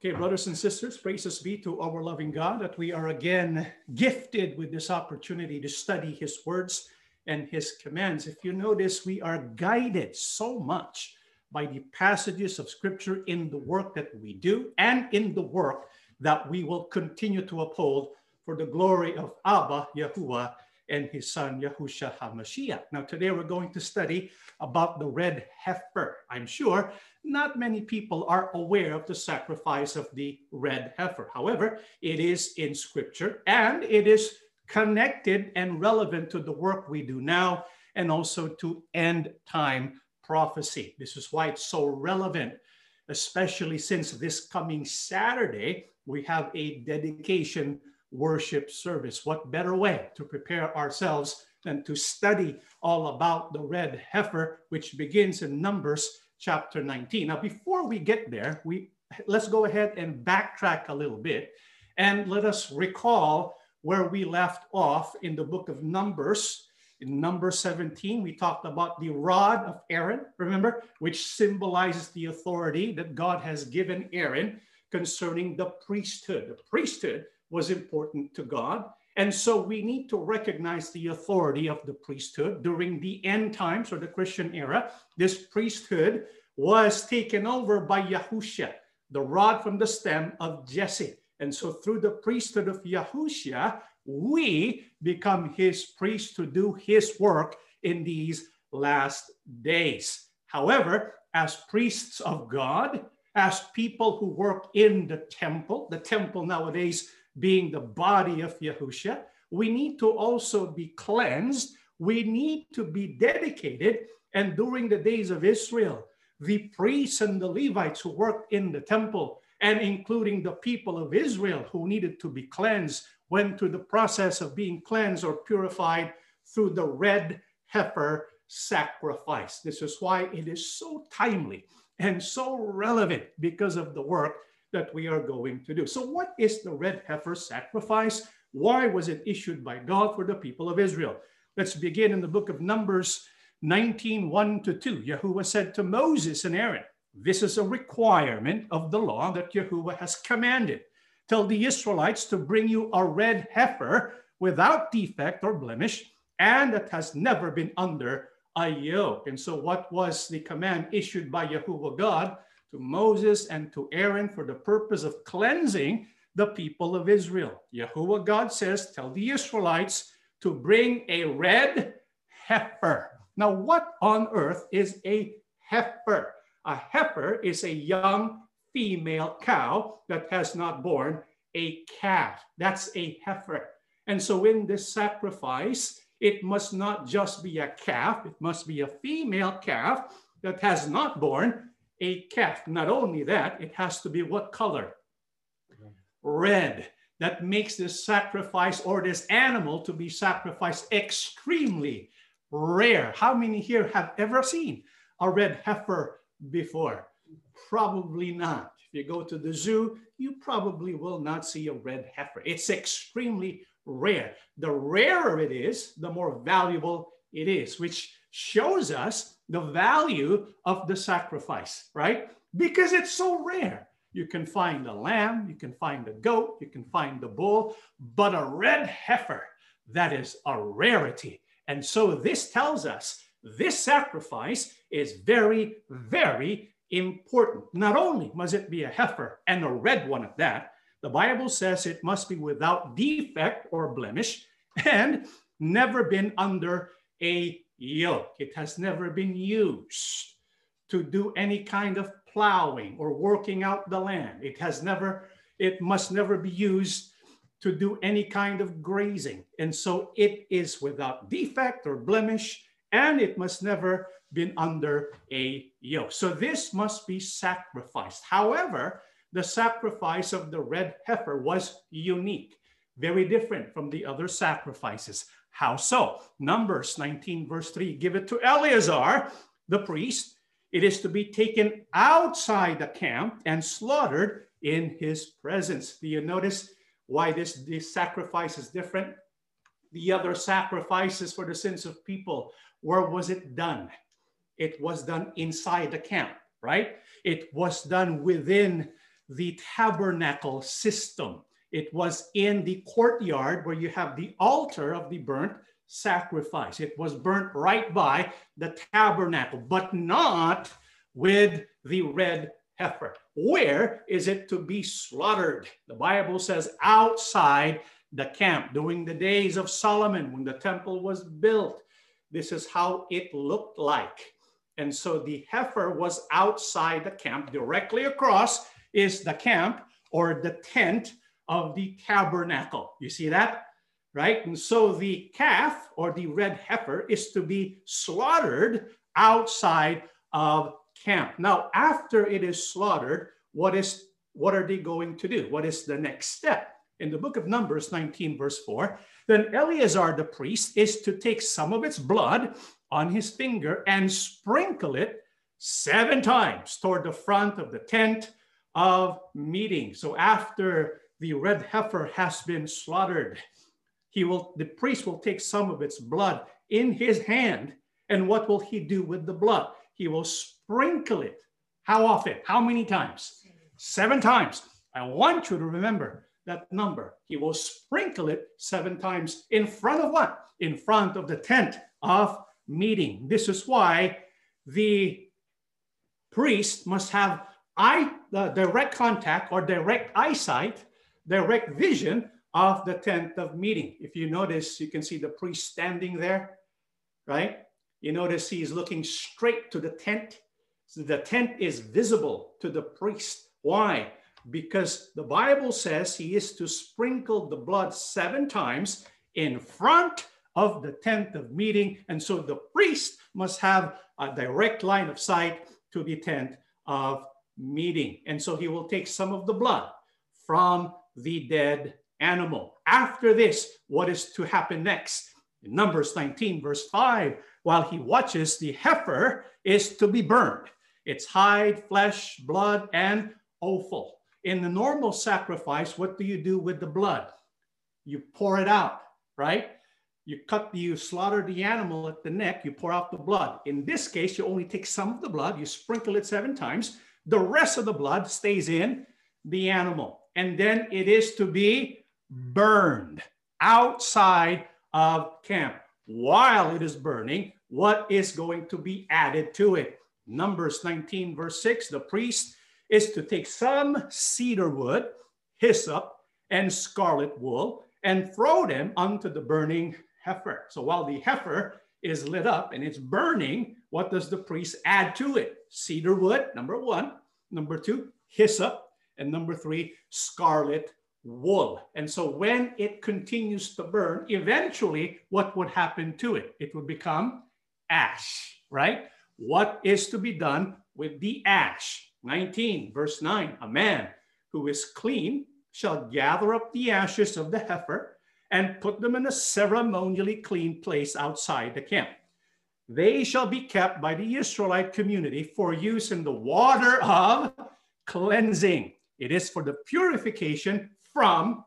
Okay, brothers and sisters, praises be to our loving God that we are again gifted with this opportunity to study His words and His commands. If you notice, we are guided so much by the passages of Scripture in the work that we do and in the work that we will continue to uphold for the glory of Abba, Yahuwah, and his son Yahusha HaMashiach. Now, today we're going to study about the red heifer. I'm sure not many people are aware of the sacrifice of the red heifer. However, it is in scripture and it is connected and relevant to the work we do now and also to end time prophecy. This is why it's so relevant, especially since this coming Saturday, we have a dedication worship service. What better way to prepare ourselves than to study all about the red heifer, which begins in Numbers chapter 19. Now, before we get there, we let's go ahead and backtrack a little bit and let us recall where we left off in the book of Numbers. In number 17, we talked about the rod of Aaron, remember, which symbolizes the authority that God has given Aaron concerning the priesthood. The priesthood was important to God. And so we need to recognize the authority of the priesthood during the end times or the Christian era. This priesthood was taken over by Yahushua, the rod from the stem of Jesse. And so through the priesthood of Yahushua, we become his priests to do his work in these last days. However, as priests of God, as people who work in the temple, the temple nowadays being the body of Yahusha, we need to also be cleansed. We need to be dedicated. And during the days of Israel, the priests and the Levites who worked in the temple, and including the people of Israel who needed to be cleansed, went through the process of being cleansed or purified through the red heifer sacrifice. This is why it is so timely and so relevant because of the work that we are going to do. So, what is the red heifer sacrifice? Why was it issued by God for the people of Israel? Let's begin in the book of Numbers 19 1 to 2. Yahuwah said to Moses and Aaron, This is a requirement of the law that Yahuwah has commanded. Tell the Israelites to bring you a red heifer without defect or blemish, and that has never been under a yoke. And so, what was the command issued by Yahuwah God? To Moses and to Aaron for the purpose of cleansing the people of Israel. Yahuwah God says, Tell the Israelites to bring a red heifer. Now, what on earth is a heifer? A heifer is a young female cow that has not born a calf. That's a heifer. And so, in this sacrifice, it must not just be a calf, it must be a female calf that has not born a calf. Not only that, it has to be what color? Red. That makes this sacrifice or this animal to be sacrificed extremely rare. How many here have ever seen a red heifer before? Probably not. If you go to the zoo, you probably will not see a red heifer. It's extremely rare. The rarer it is, the more valuable it is, which shows us the value of the sacrifice, right? Because it's so rare. You can find a lamb, you can find a goat, you can find the bull, but a red heifer, that is a rarity. And so this tells us this sacrifice is very, very important. Not only must it be a heifer and a red one at that, the Bible says it must be without defect or blemish and never been under a yoke. It has never been used to do any kind of plowing or working out the land. It has never, it must never be used to do any kind of grazing. And so it is without defect or blemish, and it must never been under a yoke. So this must be sacrificed. However, the sacrifice of the red heifer was unique, very different from the other sacrifices. How so? Numbers 19, verse 3 give it to Eleazar, the priest. It is to be taken outside the camp and slaughtered in his presence. Do you notice why this, this sacrifice is different? The other sacrifices for the sins of people, where was it done? It was done inside the camp, right? It was done within the tabernacle system. It was in the courtyard where you have the altar of the burnt sacrifice. It was burnt right by the tabernacle, but not with the red heifer. Where is it to be slaughtered? The Bible says outside the camp during the days of Solomon when the temple was built. This is how it looked like. And so the heifer was outside the camp. Directly across is the camp or the tent of the tabernacle. You see that? Right? And so the calf or the red heifer is to be slaughtered outside of camp. Now, after it is slaughtered, what is what are they going to do? What is the next step? In the book of Numbers 19, verse 4, then Eleazar the priest is to take some of its blood on his finger and sprinkle it seven times toward the front of the tent of meeting. So after the red heifer has been slaughtered, he will the priest will take some of its blood in his hand. And what will he do with the blood? He will sprinkle it. How often? How many times? Seven times. I want you to remember that number. He will sprinkle it seven times in front of what? In front of the tent of meeting. This is why the priest must have eye, the direct contact or direct eyesight, direct vision of the tent of meeting. If you notice, you can see the priest standing there, right? You notice he's looking straight to the tent. So the tent is visible to the priest. Why? Because the Bible says he is to sprinkle the blood seven times in front of the tent of meeting. And so the priest must have a direct line of sight to the tent of meeting. And so he will take some of the blood from the dead animal. After this, what is to happen next? In Numbers 19, verse 5, while he watches, the heifer is to be burned. Its hide, flesh, blood, and offal. In the normal sacrifice, what do you do with the blood? You pour it out, right? You cut, you slaughter the animal at the neck, you pour out the blood. In this case, you only take some of the blood, you sprinkle it seven times. The rest of the blood stays in the animal. And then it is to be burned outside of camp. While it is burning, what is going to be added to it? Numbers 19, verse 6 the priest is to take some cedar wood, hyssop, and scarlet wool and throw them onto the burning heifer. So while the heifer is lit up and it's burning, what does the priest add to it? Cedar wood, number one. Number two, hyssop. And number three, scarlet wool. And so when it continues to burn, eventually what would happen to it? It would become ash, right? What is to be done with the ash? 19, verse 9 A man who is clean shall gather up the ashes of the heifer and put them in a ceremonially clean place outside the camp. They shall be kept by the Israelite community for use in the water of cleansing. It is for the purification from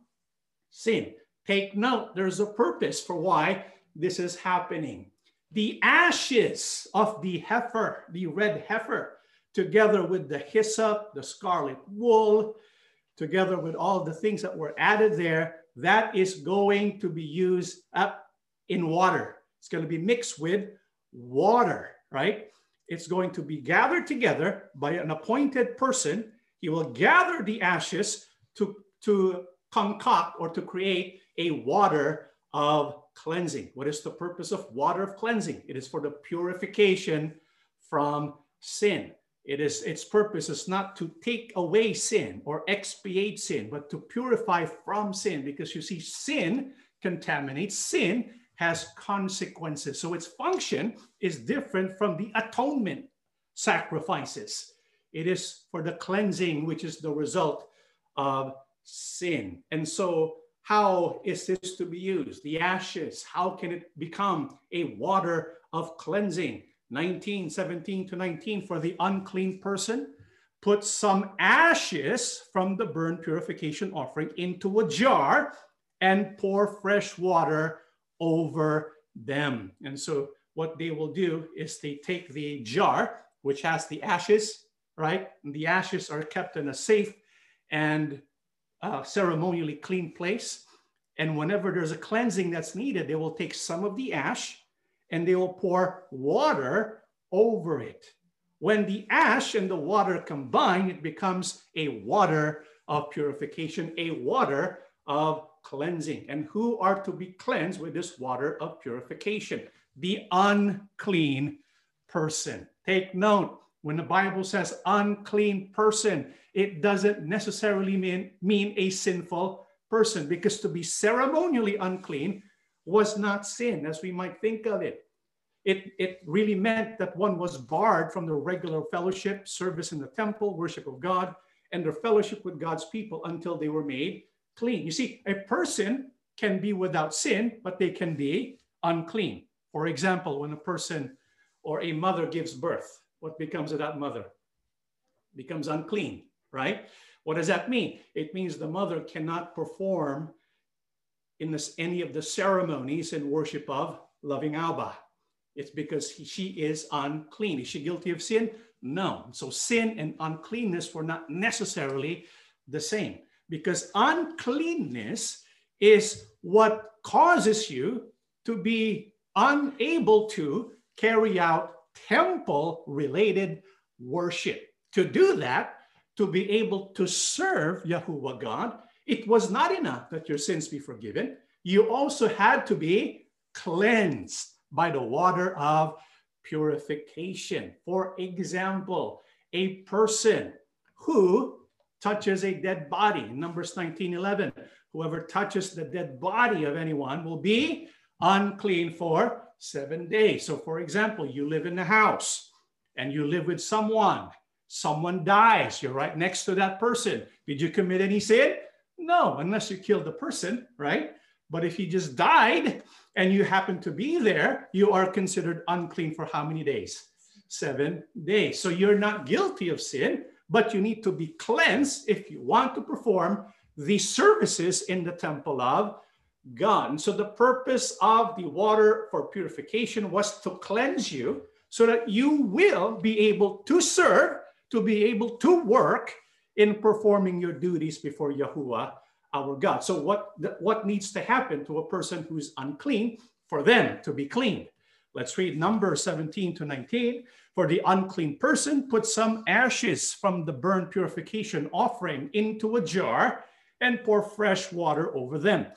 sin. Take note, there's a purpose for why this is happening. The ashes of the heifer, the red heifer, together with the hyssop, the scarlet wool, together with all the things that were added there, that is going to be used up in water. It's going to be mixed with water, right? It's going to be gathered together by an appointed person. He will gather the ashes to to concoct or to create a water of cleansing. What is the purpose of water of cleansing? It is for the purification from sin. It is its purpose is not to take away sin or expiate sin, but to purify from sin because you see, sin contaminates, sin has consequences. So its function is different from the atonement sacrifices. It is for the cleansing, which is the result of sin. And so, how is this to be used? The ashes, how can it become a water of cleansing? 19, 17 to 19, for the unclean person, put some ashes from the burn purification offering into a jar and pour fresh water over them. And so, what they will do is they take the jar, which has the ashes, right? And the ashes are kept in a safe and uh, ceremonially clean place. And whenever there's a cleansing that's needed, they will take some of the ash and they will pour water over it. When the ash and the water combine, it becomes a water of purification, a water of cleansing. And who are to be cleansed with this water of purification? The unclean person. Take note when the Bible says unclean person, it doesn't necessarily mean, mean a sinful person because to be ceremonially unclean was not sin as we might think of it. It, it really meant that one was barred from the regular fellowship, service in the temple, worship of God, and their fellowship with God's people until they were made clean. You see, a person can be without sin, but they can be unclean. For example, when a person or a mother gives birth, what becomes of that mother? Becomes unclean, right? What does that mean? It means the mother cannot perform in this, any of the ceremonies in worship of loving Abba. It's because he, she is unclean. Is she guilty of sin? No. So sin and uncleanness were not necessarily the same because uncleanness is what causes you to be unable to carry out temple related worship. To do that, to be able to serve Yahuwah God, it was not enough that your sins be forgiven. You also had to be cleansed by the water of purification. For example, a person who touches a dead body, Numbers 19 11, whoever touches the dead body of anyone will be unclean for seven days. So, for example, you live in the house and you live with someone, someone dies, you're right next to that person. Did you commit any sin? No, unless you killed the person, right? But if he just died and you happen to be there, you are considered unclean for how many days? Seven days. So you're not guilty of sin, but you need to be cleansed if you want to perform the services in the temple of God. And so the purpose of the water for purification was to cleanse you so that you will be able to serve, to be able to work in performing your duties before Yahuwah, our God. So what, what needs to happen to a person who's unclean for them to be clean? Let's read number 17 to 19. For the unclean person, put some ashes from the burnt purification offering into a jar and pour fresh water over them.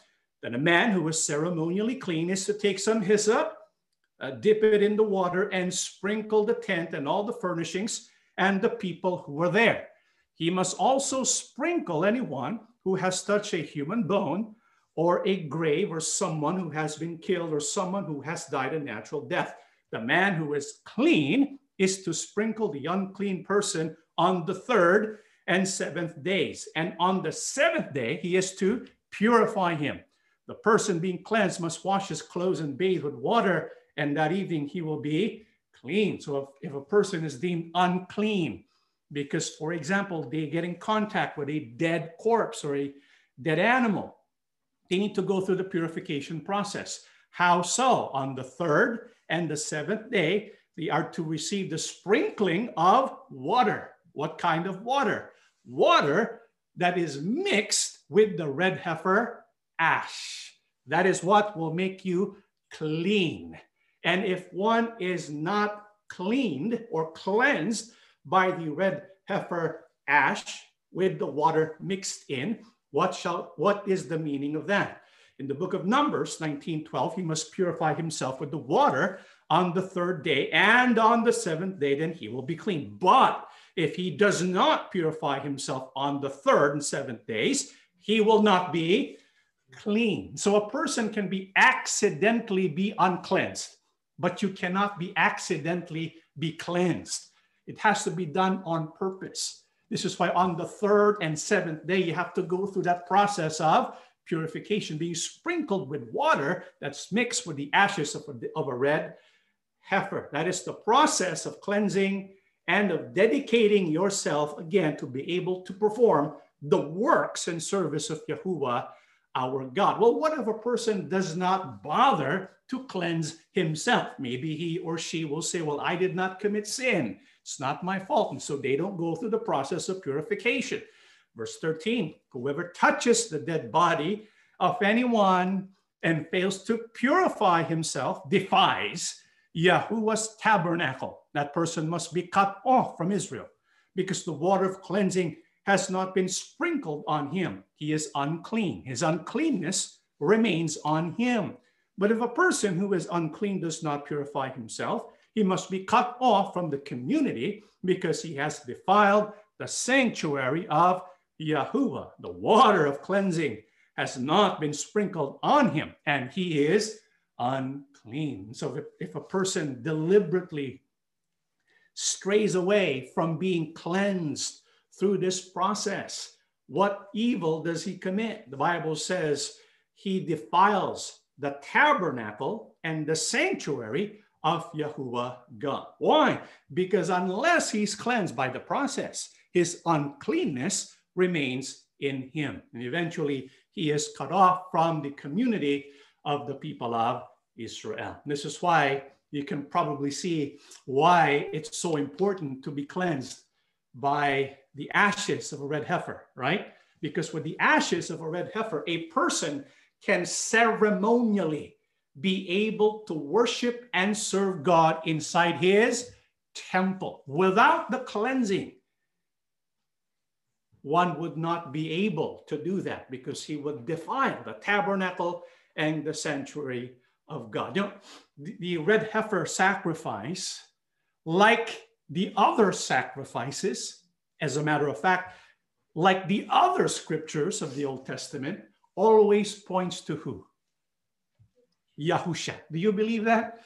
Then a man who is ceremonially clean is to take some hyssop, uh, dip it in the water, and sprinkle the tent and all the furnishings and the people who are there. He must also sprinkle anyone who has touched a human bone or a grave or someone who has been killed or someone who has died a natural death. The man who is clean is to sprinkle the unclean person on the third and seventh days. And on the seventh day, he is to purify him. The person being cleansed must wash his clothes and bathe with water, and that evening he will be clean. So if, if a person is deemed unclean, because, for example, they get in contact with a dead corpse or a dead animal, they need to go through the purification process. How so? On the third and the seventh day, they are to receive the sprinkling of water. What kind of water? Water that is mixed with the red heifer ash. That is what will make you clean. And if one is not cleaned or cleansed by the red heifer ash with the water mixed in, what shall what is the meaning of that? In the book of Numbers 19:12, he must purify himself with the water on the third day, and on the seventh day, then he will be clean. But if he does not purify himself on the third and seventh days, he will not be clean. So a person can be accidentally be uncleansed, but you cannot be accidentally be cleansed. It has to be done on purpose. This is why on the third and seventh day, you have to go through that process of purification, being sprinkled with water that's mixed with the ashes of a, of a red heifer. That is the process of cleansing and of dedicating yourself again to be able to perform the works and service of Yahuwah our God. Well, what if a person does not bother to cleanse himself? Maybe he or she will say, Well, I did not commit sin. It's not my fault. And so they don't go through the process of purification. Verse 13 Whoever touches the dead body of anyone and fails to purify himself defies Yahuwah's tabernacle. That person must be cut off from Israel because the water of cleansing has not been sprinkled on him. He is unclean. His uncleanness remains on him. But if a person who is unclean does not purify himself, he must be cut off from the community because he has defiled the sanctuary of Yahuwah. The water of cleansing has not been sprinkled on him, and he is unclean. So if, if a person deliberately strays away from being cleansed through this process, what evil does he commit? The Bible says he defiles the tabernacle and the sanctuary of Yahuwah God. Why? Because unless he's cleansed by the process, his uncleanness remains in him. And eventually he is cut off from the community of the people of Israel. This is why you can probably see why it's so important to be cleansed by the ashes of a red heifer, right? Because with the ashes of a red heifer, a person can ceremonially be able to worship and serve God inside his temple. Without the cleansing, one would not be able to do that because he would defile the tabernacle and the sanctuary of God. You know, the, red heifer sacrifice, like the other sacrifices, as a matter of fact, like the other scriptures of the Old Testament, always points to who? Yahusha. Do you believe that?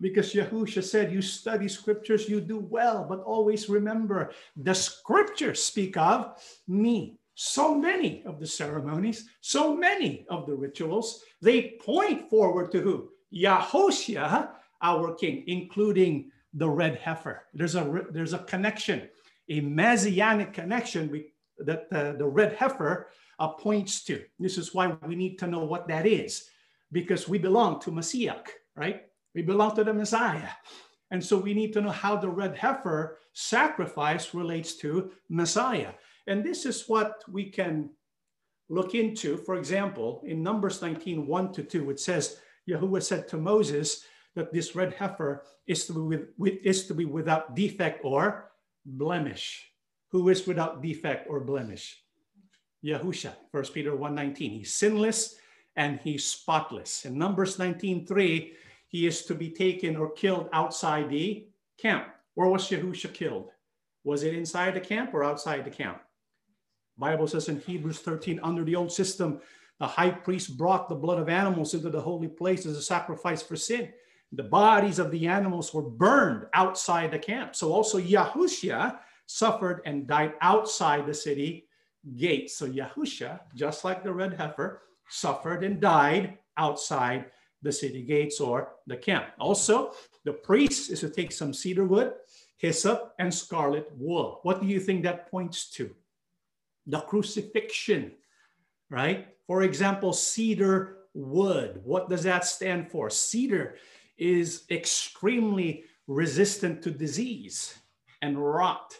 Because Yahusha said, You study scriptures, you do well, but always remember the scriptures speak of me. So many of the ceremonies, so many of the rituals, they point forward to who? Yahushua, our king, including the red heifer. There's a, there's a connection, a messianic connection that the, red heifer uh, points to. This is why we need to know what that is, because we belong to Messiah, right? We belong to the Messiah. And so we need to know how the red heifer sacrifice relates to Messiah. And this is what we can look into. For example, in Numbers 19, 1 to 2, it says, Yahuwah said to Moses that this red heifer is to be, with, is to be without defect or blemish. Who is without defect or blemish? Yahusha, 1 Peter 1.19. He's sinless and he's spotless. In Numbers 19.3, he is to be taken or killed outside the camp. Where was Yahusha killed? Was it inside the camp or outside the camp? Bible says in Hebrews 13, under the old system, the high priest brought the blood of animals into the holy place as a sacrifice for sin. The bodies of the animals were burned outside the camp. So also Yahushua suffered and died outside the city gates. So Yahushua, just like the red heifer, suffered and died outside the city gates or the camp. Also, the priest is to take some cedar wood, hyssop, and scarlet wool. What do you think that points to? the crucifixion, right? For example, cedar wood. What does that stand for? Cedar is extremely resistant to disease and rot.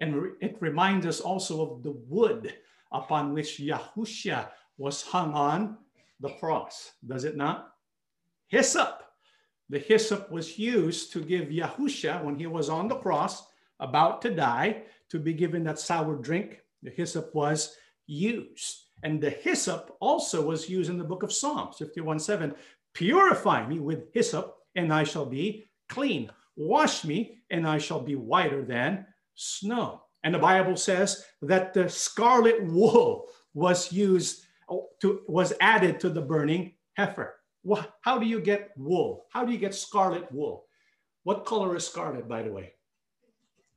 And it reminds us also of the wood upon which Yahushua was hung on the cross, does it not? Hyssop. The hyssop was used to give Yahushua, when he was on the cross, about to die, to be given that sour drink the hyssop was used. And the hyssop also was used in the book of Psalms 51 7. Purify me with hyssop, and I shall be clean. Wash me, and I shall be whiter than snow. And the Bible says that the scarlet wool was used oh, to was added to the burning heifer. How do you get wool? How do you get scarlet wool? What color is scarlet, by the way?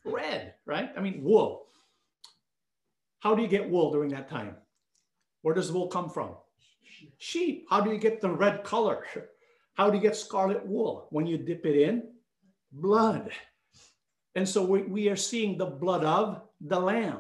Red, right? I mean, wool. How do you get wool during that time? Where does wool come from? Sheep. How do you get the red color? How do you get scarlet wool? When you dip it in blood. And so we, we are seeing the blood of the lamb,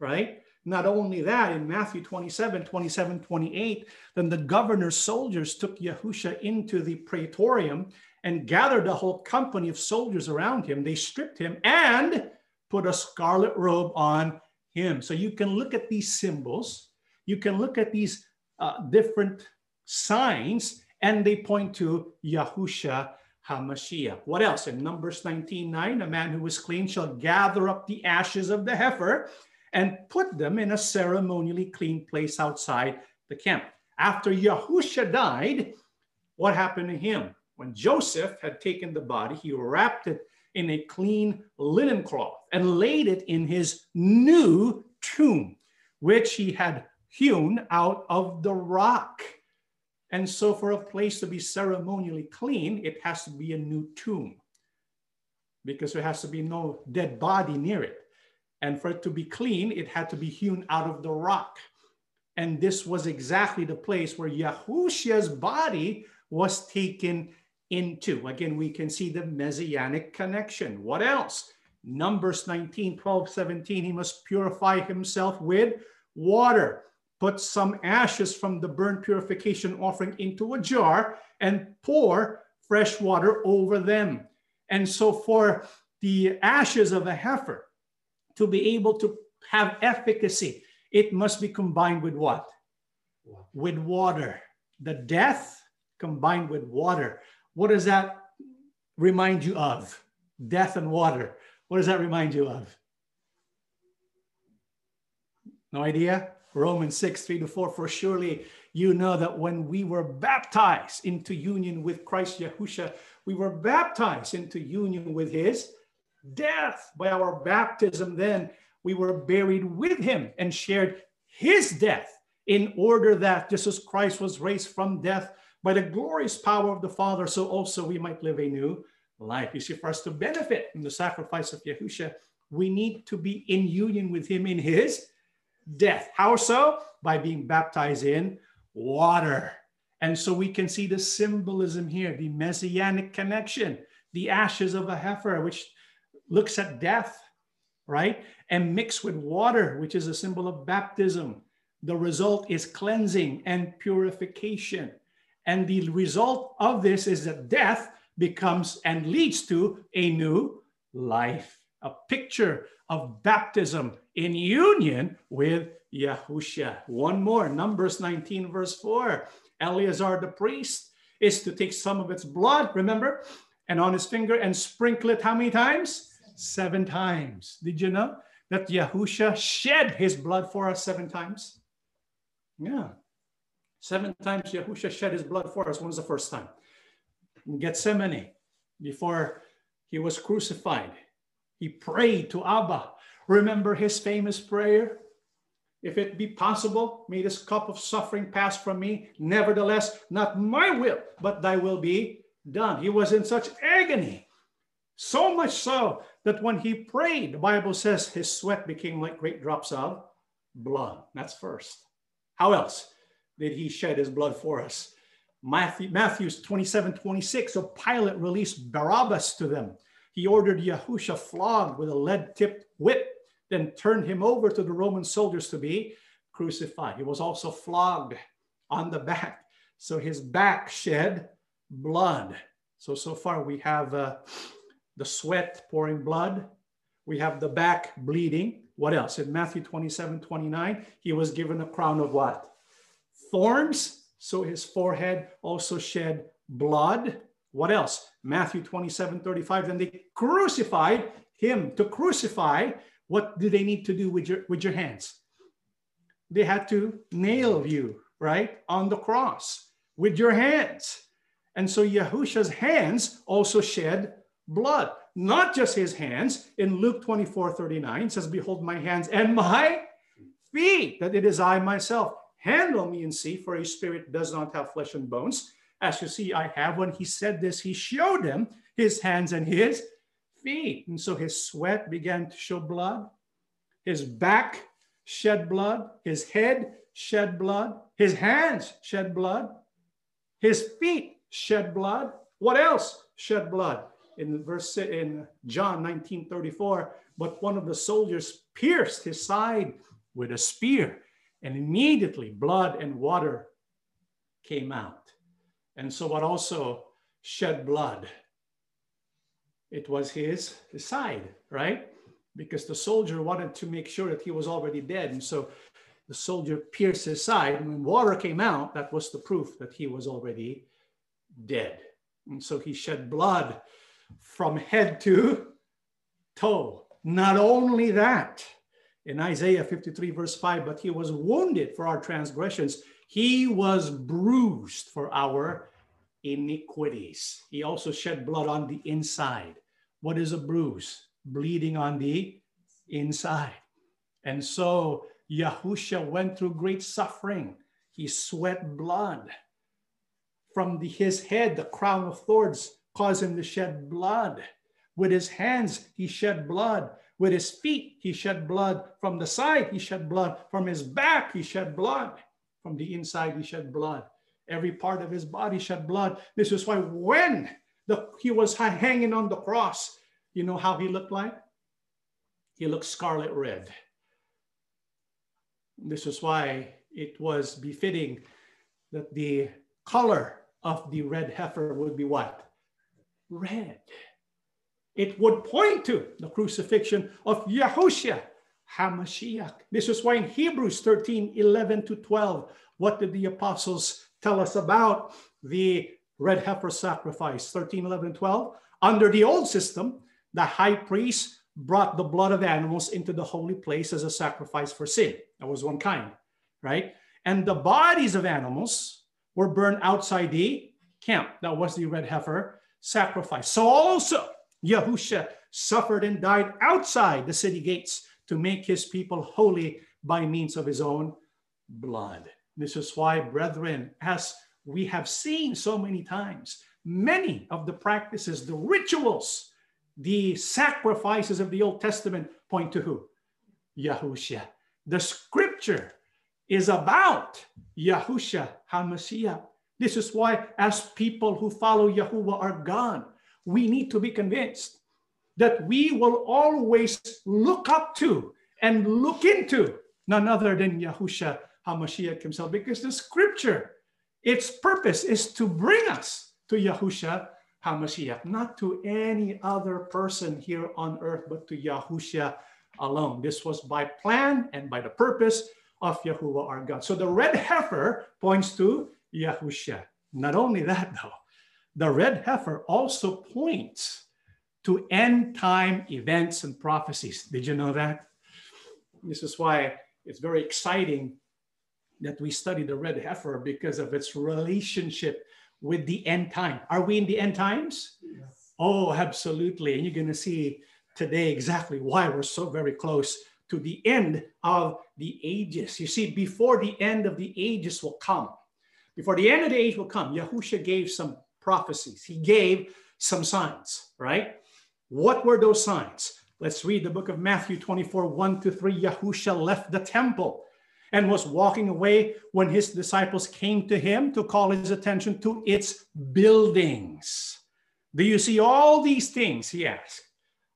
right? Not only that, in Matthew 27, 27, 28, then the governor's soldiers took Yahusha into the praetorium and gathered a whole company of soldiers around him. They stripped him and put a scarlet robe on him. So you can look at these symbols, you can look at these uh, different signs, and they point to Yahusha HaMashiach. What else? In Numbers 19 9, a man who is clean shall gather up the ashes of the heifer and put them in a ceremonially clean place outside the camp. After Yahusha died, what happened to him? When Joseph had taken the body, he wrapped it in a clean linen cloth and laid it in his new tomb, which he had hewn out of the rock. And so, for a place to be ceremonially clean, it has to be a new tomb because there has to be no dead body near it. And for it to be clean, it had to be hewn out of the rock. And this was exactly the place where Yahushua's body was taken into. Again, we can see the messianic connection. What else? Numbers 19, 12, 17. He must purify himself with water. Put some ashes from the burnt purification offering into a jar and pour fresh water over them. And so, for the ashes of a heifer to be able to have efficacy, it must be combined with what? With water. The death combined with water. What does that remind you of? Death and water. What does that remind you of? No idea? Romans 6, 3 to 4. For surely you know that when we were baptized into union with Christ Yahusha, we were baptized into union with his death. By our baptism, then we were buried with him and shared his death in order that just as Christ was raised from death by the glorious power of the Father, so also we might live a new life. You see, for us to benefit from the sacrifice of Yahusha, we need to be in union with him in his death. How so? By being baptized in water. And so we can see the symbolism here, the messianic connection, the ashes of a heifer, which looks at death, right? And mixed with water, which is a symbol of baptism. The result is cleansing and purification. And the result of this is that death becomes and leads to a new life, a picture of baptism in union with Yahusha. One more, Numbers 19, verse 4. Eleazar the priest is to take some of its blood, remember, and on his finger and sprinkle it how many times? Seven times. Did you know that Yahusha shed his blood for us seven times? Yeah. Seven times Yahusha shed his blood for us. When was the first time? In Gethsemane, before he was crucified. He prayed to Abba. Remember his famous prayer? If it be possible, may this cup of suffering pass from me. Nevertheless, not my will, but thy will be done. He was in such agony, so much so that when he prayed, the Bible says his sweat became like great drops of blood. That's first. How else? did he shed his blood for us. Matthew, Matthew's 27, 26. So Pilate released Barabbas to them. He ordered Yahusha flogged with a lead tipped whip, then turned him over to the Roman soldiers to be crucified. He was also flogged on the back. So his back shed blood. So, so far we have uh, the sweat pouring blood. We have the back bleeding. What else? In Matthew 27, 29, he was given a crown of what? thorns, so his forehead also shed blood. What else? Matthew 27 35. Then they crucified him. To crucify, what do they need to do with your, with your hands? They had to nail you, right, on the cross with your hands. And so Yahusha's hands also shed blood. Not just his hands. In Luke 24 39 says, Behold my hands and my feet, that it is I myself. Handle me and see, for a spirit does not have flesh and bones. As you see, I have. When he said this, he showed them his hands and his feet. And so his sweat began to show blood. His back shed blood. His head shed blood. His hands shed blood. His feet shed blood. What else shed blood? In verse in John 19 34, but one of the soldiers pierced his side with a spear and immediately blood and water came out. And so, what also shed blood? It was his, side, right? because the soldier wanted to make sure that he was already dead. And so the soldier pierced his side. And when water came out, that was the proof that he was already dead. And so he shed blood from head to toe. Not only that, in Isaiah 53, verse 5, but he was wounded for our transgressions, he was bruised for our iniquities. He also shed blood on the inside. What is a bruise? Bleeding on the inside. And so Yahusha went through great suffering. He sweat blood from the, his head, the crown of thorns caused him to shed blood. With his hands, he shed blood. With his feet, he shed blood. From the side, he shed blood. From his back, he shed blood. From the inside, he shed blood. Every part of his body shed blood. This is why when the, he was hanging on the cross, you know how he looked like? He looked scarlet red. This is why it was befitting that the color of the red heifer would be what? Red. It would point to the crucifixion of Yahushua HaMashiach. This is why in Hebrews 13, 11 to 12, what did the apostles tell us about the red heifer sacrifice? 13, 11, 12. Under the old system, the high priest brought the blood of animals into the holy place as a sacrifice for sin. That was one kind, right? And the bodies of animals were burned outside the camp. That was the red heifer sacrifice. So also, Yahusha suffered and died outside the city gates to make his people holy by means of his own blood. This is why, brethren, as we have seen so many times, many of the practices, the rituals, the sacrifices of the Old Testament point to who? Yahusha. The scripture is about Yahusha HaMashiach. This is why, as people who follow Yahuwah our God, we need to be convinced that we will always look up to and look into none other than Yahusha HaMashiach himself, because the scripture, its purpose is to bring us to Yahusha HaMashiach, not to any other person here on earth, but to Yahusha alone. This was by plan and by the purpose of Yahuwah our God. So the red heifer points to Yahusha. Not only that, though, the red heifer also points to end time events and prophecies. Did you know that? This is why it's very exciting that we study the red heifer because of its relationship with the end time. Are we in the end times? Yes. Oh, absolutely. And you're going to see today exactly why we're so very close to the end of the ages. You see, before the end of the ages will come, before the end of the age will come, Yahusha gave some prophecies. He gave some signs, right? What were those signs? Let's read the book of Matthew 24, 1 to 3. Yahusha left the temple and was walking away when his disciples came to him to call his attention to its buildings. Do you see all these things? He asked.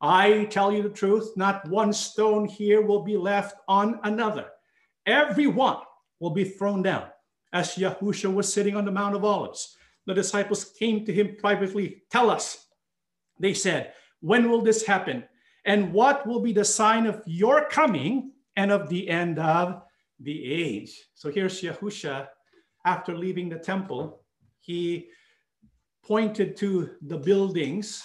I tell you the truth, not one stone here will be left on another. Every one will be thrown down. As Yahusha was sitting on the Mount of Olives, the disciples came to him privately. Tell us, they said, when will this happen? And what will be the sign of your coming and of the end of the age? So here's Yahusha after leaving the temple. He pointed to the buildings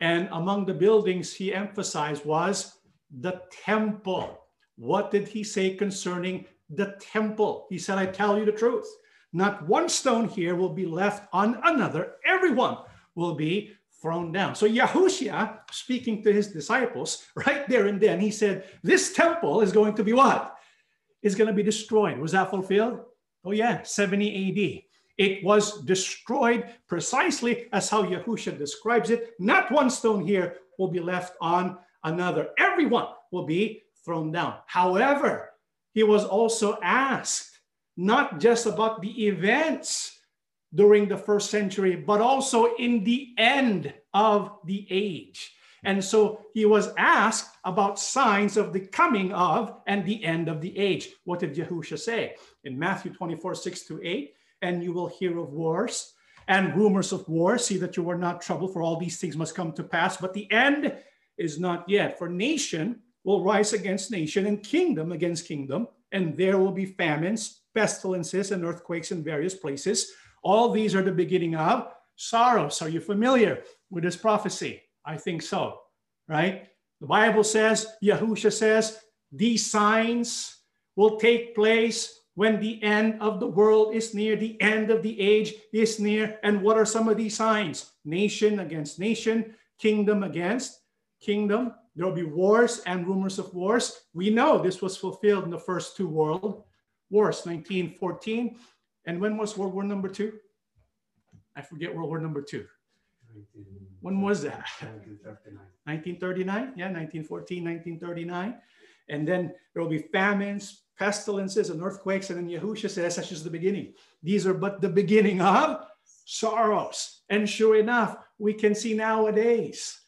and among the buildings he emphasized was the temple. What did he say concerning the temple? He said, I tell you the truth. Not one stone here will be left on another. Everyone will be thrown down. So Yahushua, speaking to his disciples right there and then, he said, This temple is going to be what? Is going to be destroyed. Was that fulfilled? Oh, yeah, 70 AD. It was destroyed precisely as how Yahusha describes it. Not one stone here will be left on another. Everyone will be thrown down. However, he was also asked not just about the events during the first century, but also in the end of the age. And so he was asked about signs of the coming of and the end of the age. What did Yahusha say? In Matthew 24, 6 to 8, and you will hear of wars and rumors of wars. See that you are not troubled, for all these things must come to pass. But the end is not yet. For nation will rise against nation and kingdom against kingdom, and there will be famines, pestilences, and earthquakes in various places. All these are the beginning of sorrows. Are you familiar with this prophecy? I think so, right? The Bible says, Yahusha says, these signs will take place when the end of the world is near, the end of the age is near. And what are some of these signs? Nation against nation, kingdom against kingdom. There will be wars and rumors of wars. We know this was fulfilled in the first two world wars, 1914. And when was World War number two? I forget World War number two. When was that? 1939. 1939? Yeah, 1914, 1939. And then there will be famines, pestilences, and earthquakes. And then Yahusha says that's just the beginning. These are but the beginning of sorrows. And sure enough, we can see nowadays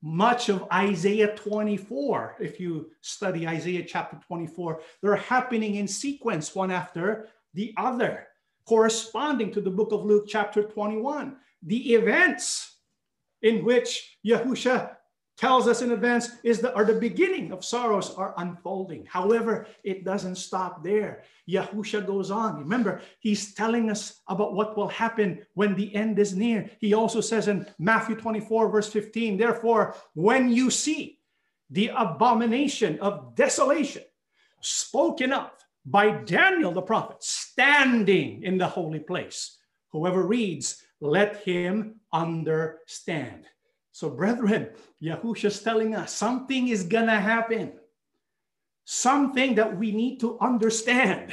much of Isaiah 24. If you study Isaiah chapter 24, they're happening in sequence, one after the other, corresponding to the book of Luke chapter 21. The events in which Yahusha tells us in advance is the, are the beginning of sorrows are unfolding. However, it doesn't stop there. Yahusha goes on. Remember, he's telling us about what will happen when the end is near. He also says in Matthew 24, verse 15, therefore, when you see the abomination of desolation spoken of by Daniel the prophet standing in the holy place, whoever reads, let him understand. So, brethren, Yahusha's telling us something is gonna happen. Something that we need to understand.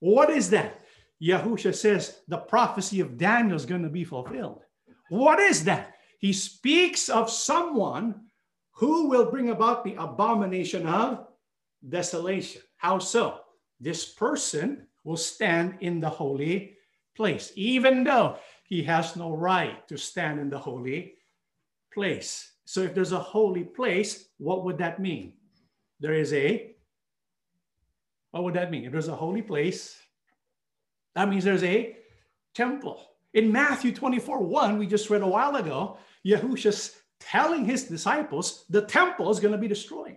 What is that? Yahusha says the prophecy of Daniel is to be fulfilled. What is that? He speaks of someone who will bring about the abomination of desolation. How so? This person will stand in the holy place, even though he has no right to stand in the holy place. So if there's a holy place, what would that mean? There is a, what would that mean? If there's a holy place, that means there's a temple. In Matthew 24 1, we just read a while ago, Yahushua's telling his disciples the temple is going to be destroyed.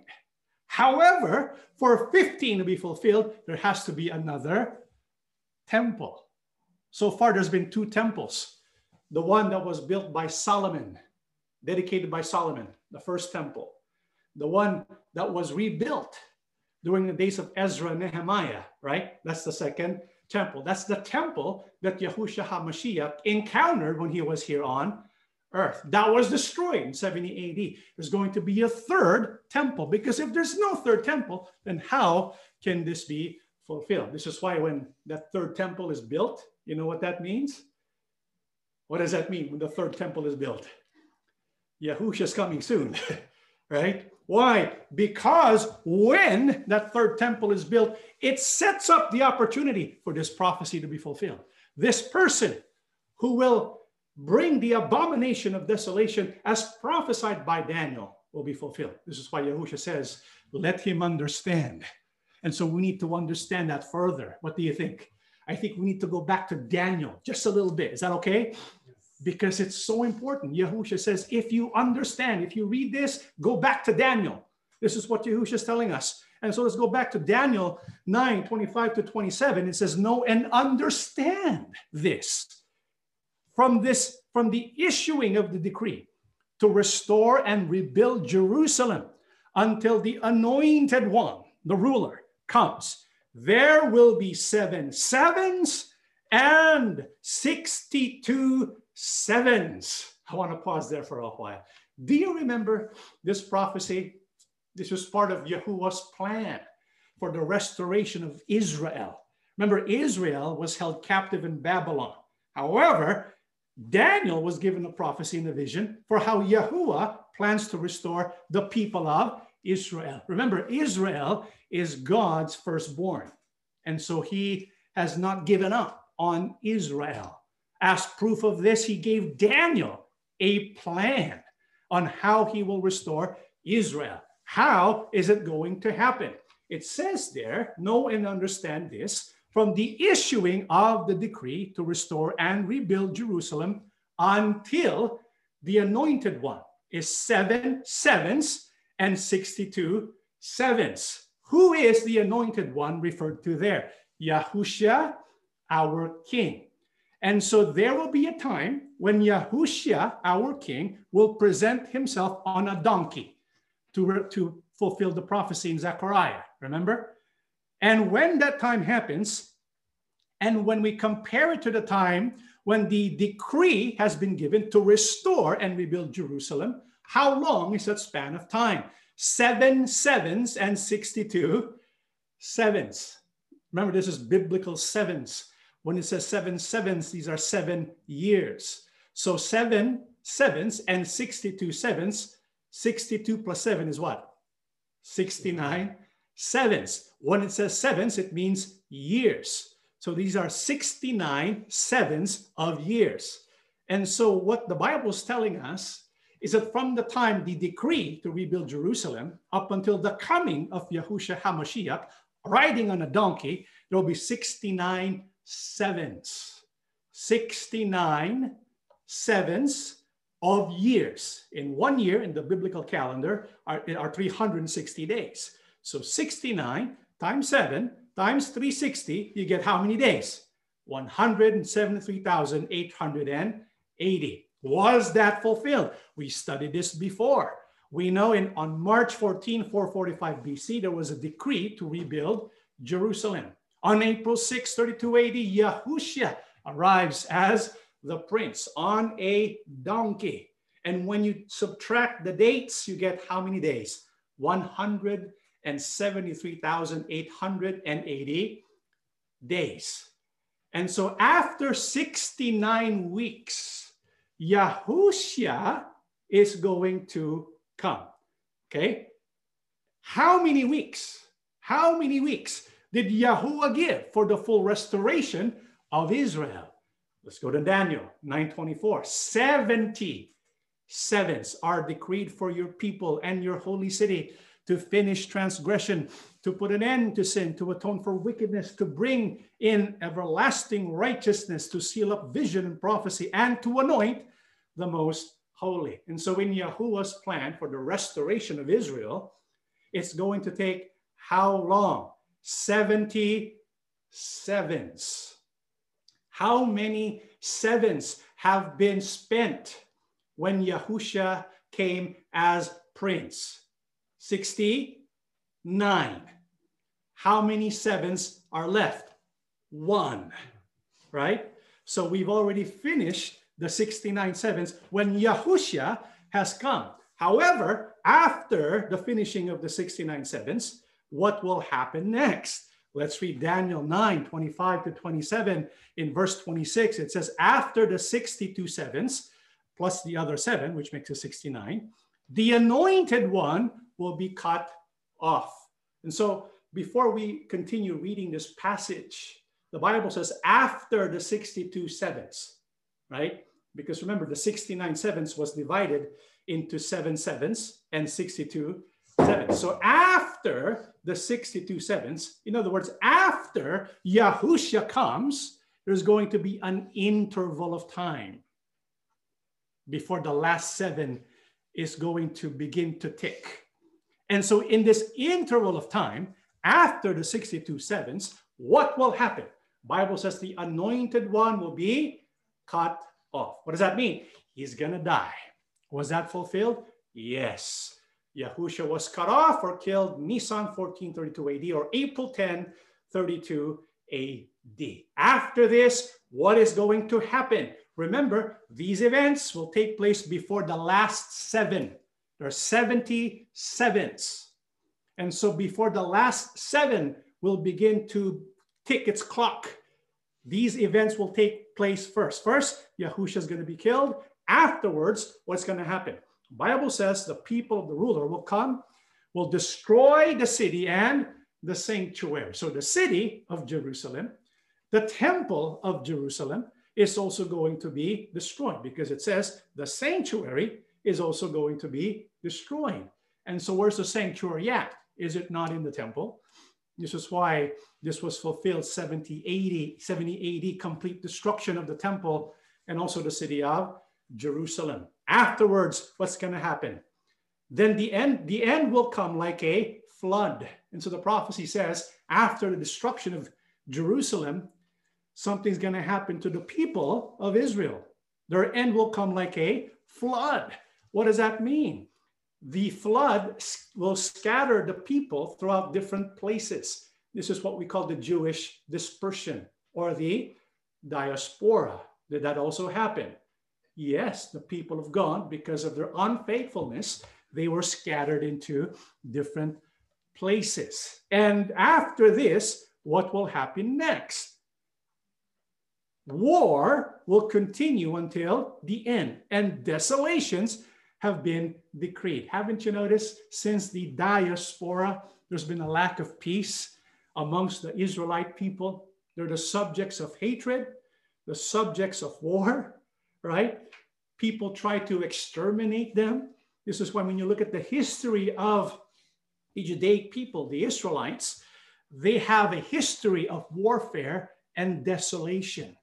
However, for 15 to be fulfilled, there has to be another temple. So far, there's been two temples the one that was built by Solomon dedicated by Solomon, the first temple, the one that was rebuilt during the days of Ezra and Nehemiah, right? That's the second temple. That's the temple that Yahushua HaMashiach encountered when he was here on earth. That was destroyed in 70 AD. There's going to be a third temple because if there's no third temple, then how can this be fulfilled? This is why when that third temple is built, you know what that means? What does that mean when the third temple is built? Yahusha's coming soon, right? Why? Because when that third temple is built, it sets up the opportunity for this prophecy to be fulfilled. This person who will bring the abomination of desolation as prophesied by Daniel will be fulfilled. This is why Yahusha says, let him understand. And so we need to understand that further. What do you think? I think we need to go back to Daniel just a little bit. Is that okay? because it's so important. Yahusha says, if you understand, if you read this, go back to Daniel. This is what Yahusha is telling us. And so let's go back to Daniel 9 25 to 27. It says, Know and understand this from this, from the issuing of the decree to restore and rebuild Jerusalem until the anointed one, the ruler, comes. There will be seven sevens and 62 sevens. I want to pause there for a while. Do you remember this prophecy? This was part of Yahuwah's plan for the restoration of Israel. Remember, Israel was held captive in Babylon. However, Daniel was given a prophecy and a vision for how Yahuwah plans to restore the people of Israel. Remember, Israel is God's firstborn. And so he has not given up on Israel. As proof of this, he gave Daniel a plan on how he will restore Israel. How is it going to happen? It says there, know and understand this from the issuing of the decree to restore and rebuild Jerusalem until the anointed one, is seven sevens and 62 sevens. Who is the anointed one referred to there? Yahushua, our king. And so there will be a time when Yahushua, our king, will present himself on a donkey to, to fulfill the prophecy in Zechariah. Remember? And when that time happens, and when we compare it to the time when the decree has been given to restore and rebuild Jerusalem, how long is that span of time? Seven sevens and 62 sevens. Remember, this is biblical sevens. When it says seven sevens, these are seven years. So seven sevens and 62 sevens, 62 plus seven is what? 69 sevens. When it says sevens, it means years. So these are 69 sevens of years. And so what the Bible is telling us is that from the time the decree to rebuild Jerusalem up until the coming of Yahushua HaMashiach riding on a donkey, there will be 69 sevens. 69 sevens of years. In one year in the biblical calendar are, are 360 days. So 69 times 7 times 360, you get how many days? 173,880. Was that fulfilled? We studied this before. We know in on March 14, 445 BC, there was a decree to rebuild Jerusalem. On April 6, 32 AD, Yahushua arrives as the prince on a donkey. And when you subtract the dates, you get how many days? 173,880 days. And so after 69 weeks, Yahushua is going to come. Okay? How many weeks? How many weeks did Yahuwah give for the full restoration of Israel? Let's go to Daniel 9:24. 70 sevens are decreed for your people and your holy city to finish transgression, to put an end to sin, to atone for wickedness, to bring in everlasting righteousness, to seal up vision and prophecy, and to anoint the most holy. And so, in Yahuwah's plan for the restoration of Israel, it's going to take how long? 70 sevens. How many sevens have been spent when Yahusha came as prince? 69. How many sevens are left? One, right? So we've already finished the 69 sevens when Yahusha has come. However, after the finishing of the 69 sevens, what will happen next? Let's read Daniel 9 25 to 27. In verse 26, it says, After the 62 sevens, plus the other seven, which makes it 69, the anointed one will be cut off. And so, before we continue reading this passage, the Bible says, after the 62 sevens, right? Because remember, the 69 sevens was divided into seven sevens and 62 sevens. So after the 62 sevens, in other words, after Yahusha comes, there's going to be an interval of time before the last seven is going to begin to tick. And so in this interval of time, after the 62 sevens, what will happen? Bible says the anointed one will be cut off. What does that mean? He's to die. Was that fulfilled? Yes. Yahusha was cut off or killed Nisan 1432 AD or April 10, 32 AD. After this, what is going to happen? Remember, these events will take place before the last seven. There are 70 sevens. And so before the last seven will begin to tick its clock, these events will take place first. First, Yahusha is going to be killed. Afterwards, what's going to happen? The Bible says the people of the ruler will come, will destroy the city and the sanctuary. So the city of Jerusalem, the temple of Jerusalem is also going to be destroyed because it says the sanctuary is also going to be destroyed. And so where's the sanctuary at? Is it not in the temple? This is why this was fulfilled 70 80, 70 AD, complete destruction of the temple and also the city of Jerusalem. Afterwards, what's going to happen? Then the end, the end will come like a flood. And so the prophecy says, after the destruction of Jerusalem, something's going to happen to the people of Israel. Their end will come like a flood. What does that mean? The flood will scatter the people throughout different places. This is what we call the Jewish dispersion or the diaspora. Did that also happen? Yes, the people of God, because of their unfaithfulness, they were scattered into different places. And after this, what will happen next? War will continue until the end, and desolations have been decreed. Haven't you noticed since the diaspora, there's been a lack of peace amongst the Israelite people? They're the subjects of hatred, the subjects of war, right? People try to exterminate them. This is why, when you look at the history of the Judaic people, the Israelites, they have a history of warfare and desolation.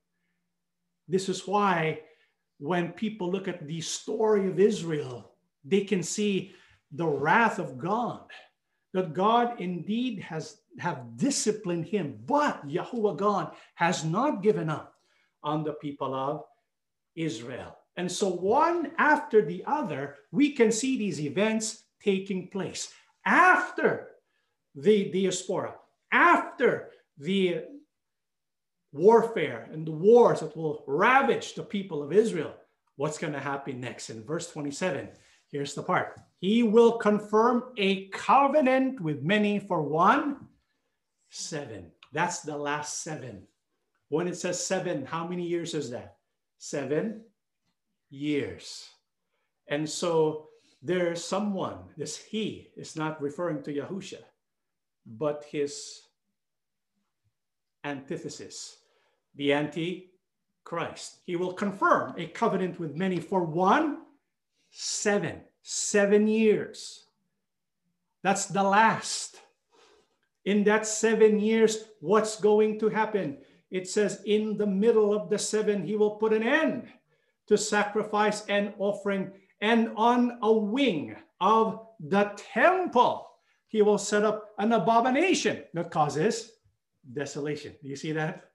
This is why, when people look at the story of Israel, they can see the wrath of God, that God indeed has have disciplined him, but Yahuwah God has not given up on the people of Israel. And so, one after the other, we can see these events taking place after the diaspora, after the warfare and the wars that will ravage the people of Israel. What's going to happen next? In verse 27, here's the part He will confirm a covenant with many for one seven. That's the last seven. When it says seven, how many years is that? Seven years. And so there's someone, this he is not referring to Yahusha, but his antithesis, the anti-Christ. He will confirm a covenant with many for one, seven, seven years. That's the last. In that seven years, what's going to happen? It says, in the middle of the seven, he will put an end to sacrifice and offering, and on a wing of the temple, he will set up an abomination that causes desolation. Do you see that?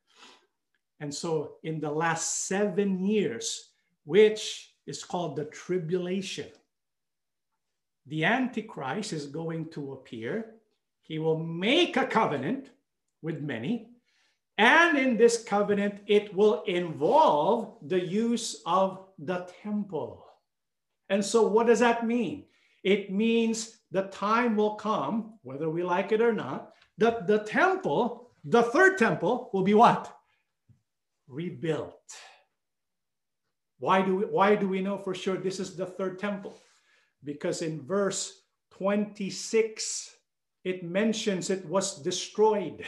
And so, in the last seven years, which is called the tribulation, the Antichrist is going to appear. He will make a covenant with many. And in this covenant, it will involve the use of the temple. And so, what does that mean? It means the time will come, whether we like it or not, that the temple the third temple will be what? Rebuilt. Why do we, why do we know for sure this is the third temple? Because in verse 26, it mentions it was destroyed.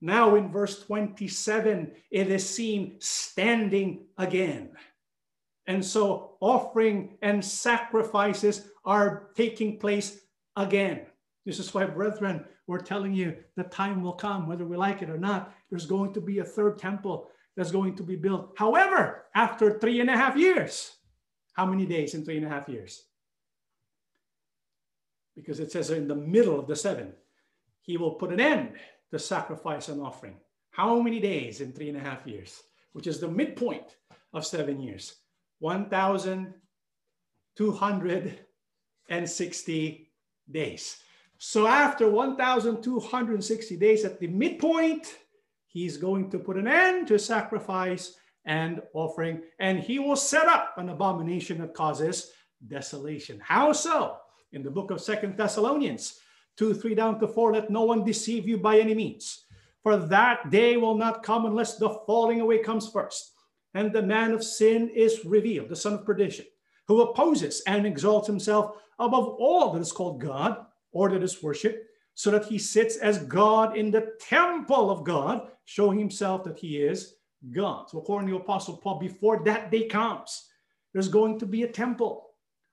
Now in verse 27, it is seen standing again. And so offering and sacrifices are taking place again. This is why, brethren, we're telling you the time will come, whether we like it or not. There's going to be a third temple that's going to be built. However, after three and a half years, how many days in three and a half years? Because it says in the middle of the seven, he will put an end to sacrifice and offering. How many days in three and a half years? Which is the midpoint of seven years. 1,260 days. So after 1,260 days at the midpoint, he's going to put an end to sacrifice and offering, and he will set up an abomination that causes desolation. How so? In the book of Second Thessalonians 2, 3 down to 4, let no one deceive you by any means. For that day will not come unless the falling away comes first, and the man of sin is revealed, the son of perdition, who opposes and exalts himself above all that is called God or that is worship, so that he sits as God in the temple of God, showing himself that he is God. So, according to the Apostle Paul, before that day comes, there's going to be a temple.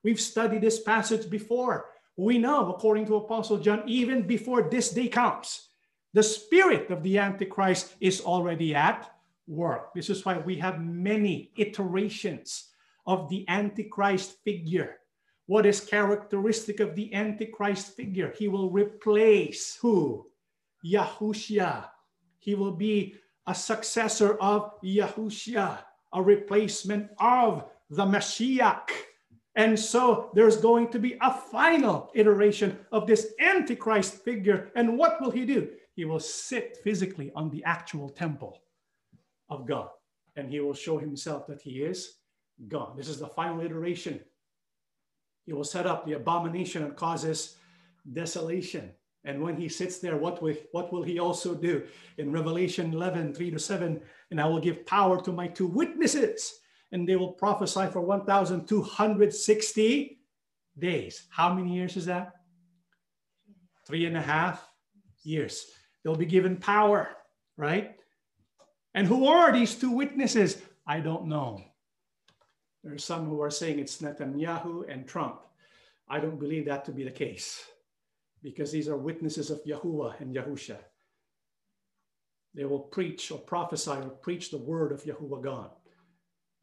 We've studied this passage before. We know, according to Apostle John, even before this day comes, the spirit of the Antichrist is already at work. This is why we have many iterations of the Antichrist figure. What is characteristic of the Antichrist figure? He will replace who? Yahushua. He will be a successor of Yahushua, a replacement of the Messiah. And so there's going to be a final iteration of this Antichrist figure. And what will he do? He will sit physically on the actual temple of God and he will show himself that he is God. This is the final iteration. He will set up the abomination and causes desolation. And when he sits there, what will, what will he also do? In Revelation 11, 3 to 7, and I will give power to my two witnesses, and they will prophesy for 1,260 days. How many years is that? Three and a half years. They'll be given power, right? And who are these two witnesses? I don't know. There are some who are saying it's Netanyahu and Trump. I don't believe that to be the case because these are witnesses of Yahuwah and Yahusha. They will preach or prophesy or preach the word of Yahuwah God.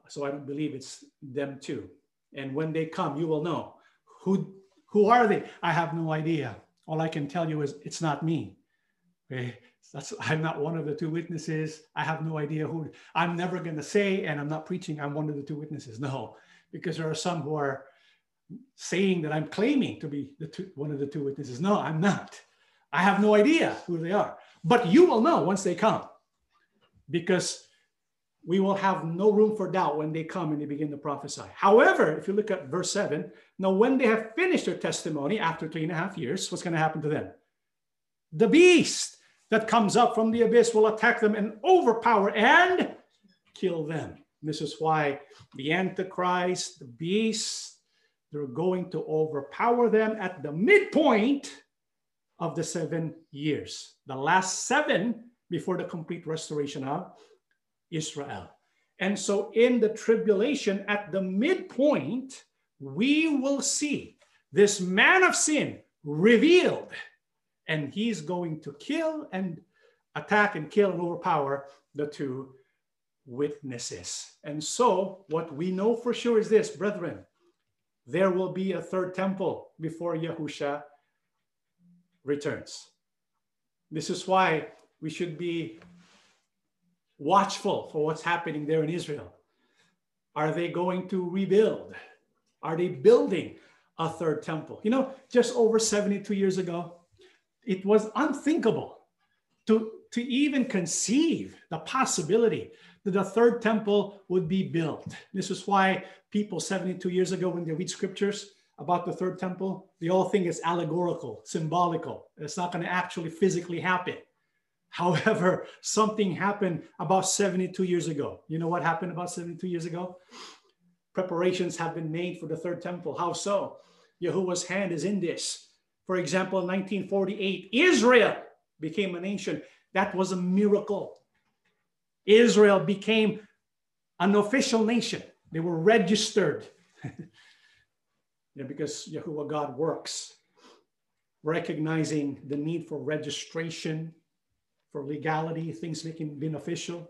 So I don't believe it's them too. And when they come, you will know. Who, who are they? I have no idea. All I can tell you is it's not me. Okay? That's, I'm not one of the two witnesses. I have no idea who. I'm never going to say, and I'm not preaching, I'm one of the two witnesses. No, because there are some who are saying that I'm claiming to be the two, one of the two witnesses. No, I'm not. I have no idea who they are. But you will know once they come, because we will have no room for doubt when they come and they begin to prophesy. However, if you look at verse 7, now when they have finished their testimony after three and a half years, what's going to happen to them? The beast that comes up from the abyss will attack them and overpower and kill them. This is why the Antichrist, the beast, they're going to overpower them at the midpoint of the seven years, the last seven before the complete restoration of Israel. And so, in the tribulation, at the midpoint, we will see this man of sin revealed and he's going to kill and attack and kill and overpower the two witnesses. And so, what we know for sure is this, brethren there will be a third temple before Yahusha returns. This is why we should be watchful for what's happening there in Israel. Are they going to rebuild? Are they building a third temple? You know, just over 72 years ago, it was unthinkable to, to even conceive the possibility that the third temple would be built. This is why people 72 years ago, when they read scriptures about the third temple, they all think it's allegorical, symbolical. It's not going to actually physically happen. However, something happened about 72 years ago. You know what happened about 72 years ago? Preparations have been made for the third temple. How so? Yahuwah's hand is in this. For example, in 1948, Israel became a nation. That was a miracle. Israel became an official nation. They were registered. yeah, because Yahuwah God works, recognizing the need for registration, for legality, things making being official,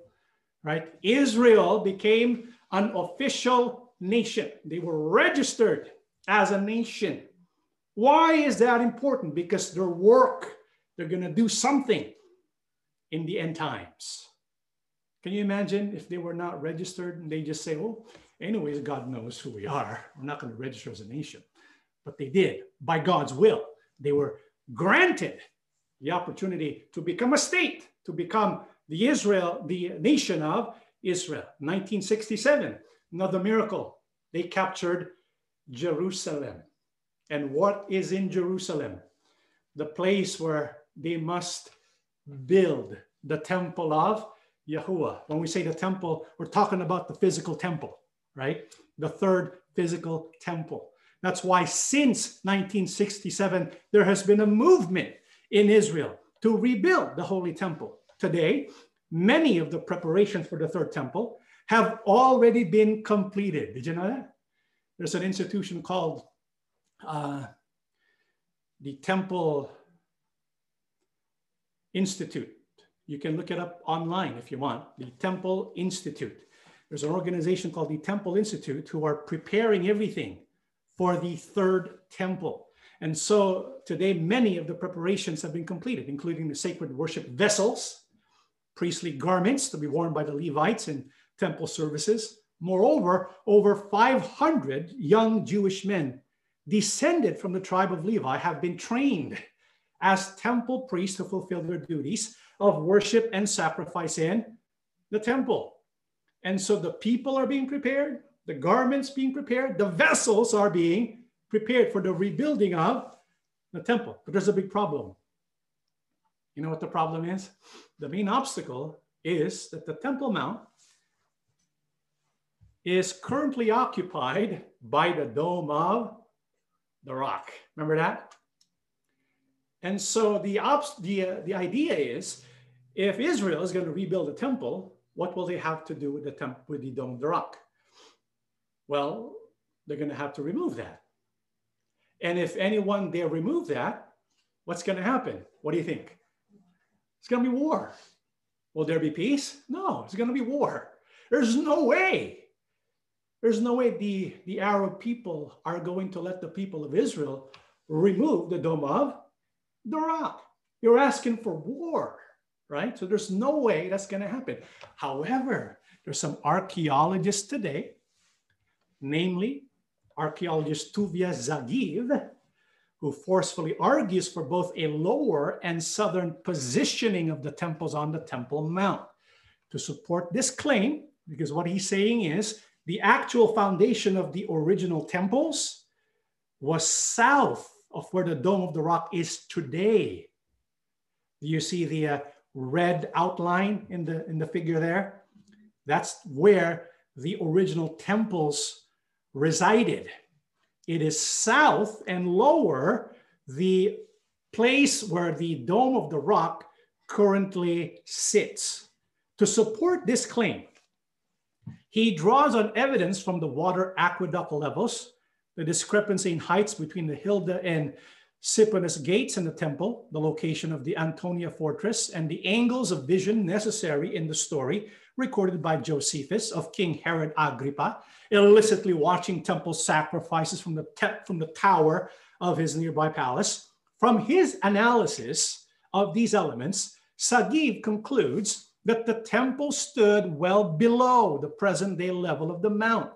right? Israel became an official nation. They were registered as a nation. Why is that important? Because their work, they're going to do something in the end times. Can you imagine if they were not registered and they just say, well, anyways, God knows who we are. We're not going to register as a nation. But they did by God's will. They were granted the opportunity to become a state, to become the Israel, the nation of Israel. 1967, another miracle. They captured Jerusalem. And what is in Jerusalem? The place where they must build the temple of Yahuwah. When we say the temple, we're talking about the physical temple, right? The third physical temple. That's why since 1967, there has been a movement in Israel to rebuild the Holy Temple. Today, many of the preparations for the third temple have already been completed. Did you know that? There's an institution called uh, the Temple Institute. You can look it up online if you want, the Temple Institute. there's an organization called the Temple Institute who are preparing everything for the third temple. And so today, many of the preparations have been completed, including the sacred worship vessels, priestly garments to be worn by the Levites in temple services. Moreover, over 500 young Jewish men descended from the tribe of Levi have been trained as temple priests to fulfill their duties of worship and sacrifice in the temple. And so the people are being prepared, the garments being prepared, the vessels are being prepared for the rebuilding of the temple. But there's a big problem. You know what the problem is? The main obstacle is that the Temple Mount is currently occupied by the Dome of the Rock. Remember that? And so the, the, uh, the idea is if Israel is going to rebuild the temple, what will they have to do with the, temp- with the Dome of the Rock? Well, they're going to have to remove that. And if anyone there remove that, what's going to happen? What do you think? It's going to be war. Will there be peace? No, it's going to be war. There's no way. There's no way the, the Arab people are going to let the people of Israel remove the Dome of the Rock. You're asking for war, right? So there's no way that's going to happen. However, there's some archaeologists today, namely archaeologist Tuvia Zagiv, who forcefully argues for both a lower and southern positioning of the temples on the Temple Mount. To support this claim, because what he's saying is the actual foundation of the original temples was south of where the Dome of the Rock is today. You see the uh, red outline in the, in the figure there? That's where the original temples resided. It is south and lower the place where the Dome of the Rock currently sits. To support this claim, he draws on evidence from the water aqueduct levels, the discrepancy in heights between the Huldah and Siponus gates in the temple, the location of the Antonia fortress, and the angles of vision necessary in the story recorded by Josephus of King Herod Agrippa, illicitly watching temple sacrifices from the, from the tower of his nearby palace. From his analysis of these elements, Zagiv concludes that the temple stood well below the present day level of the mount,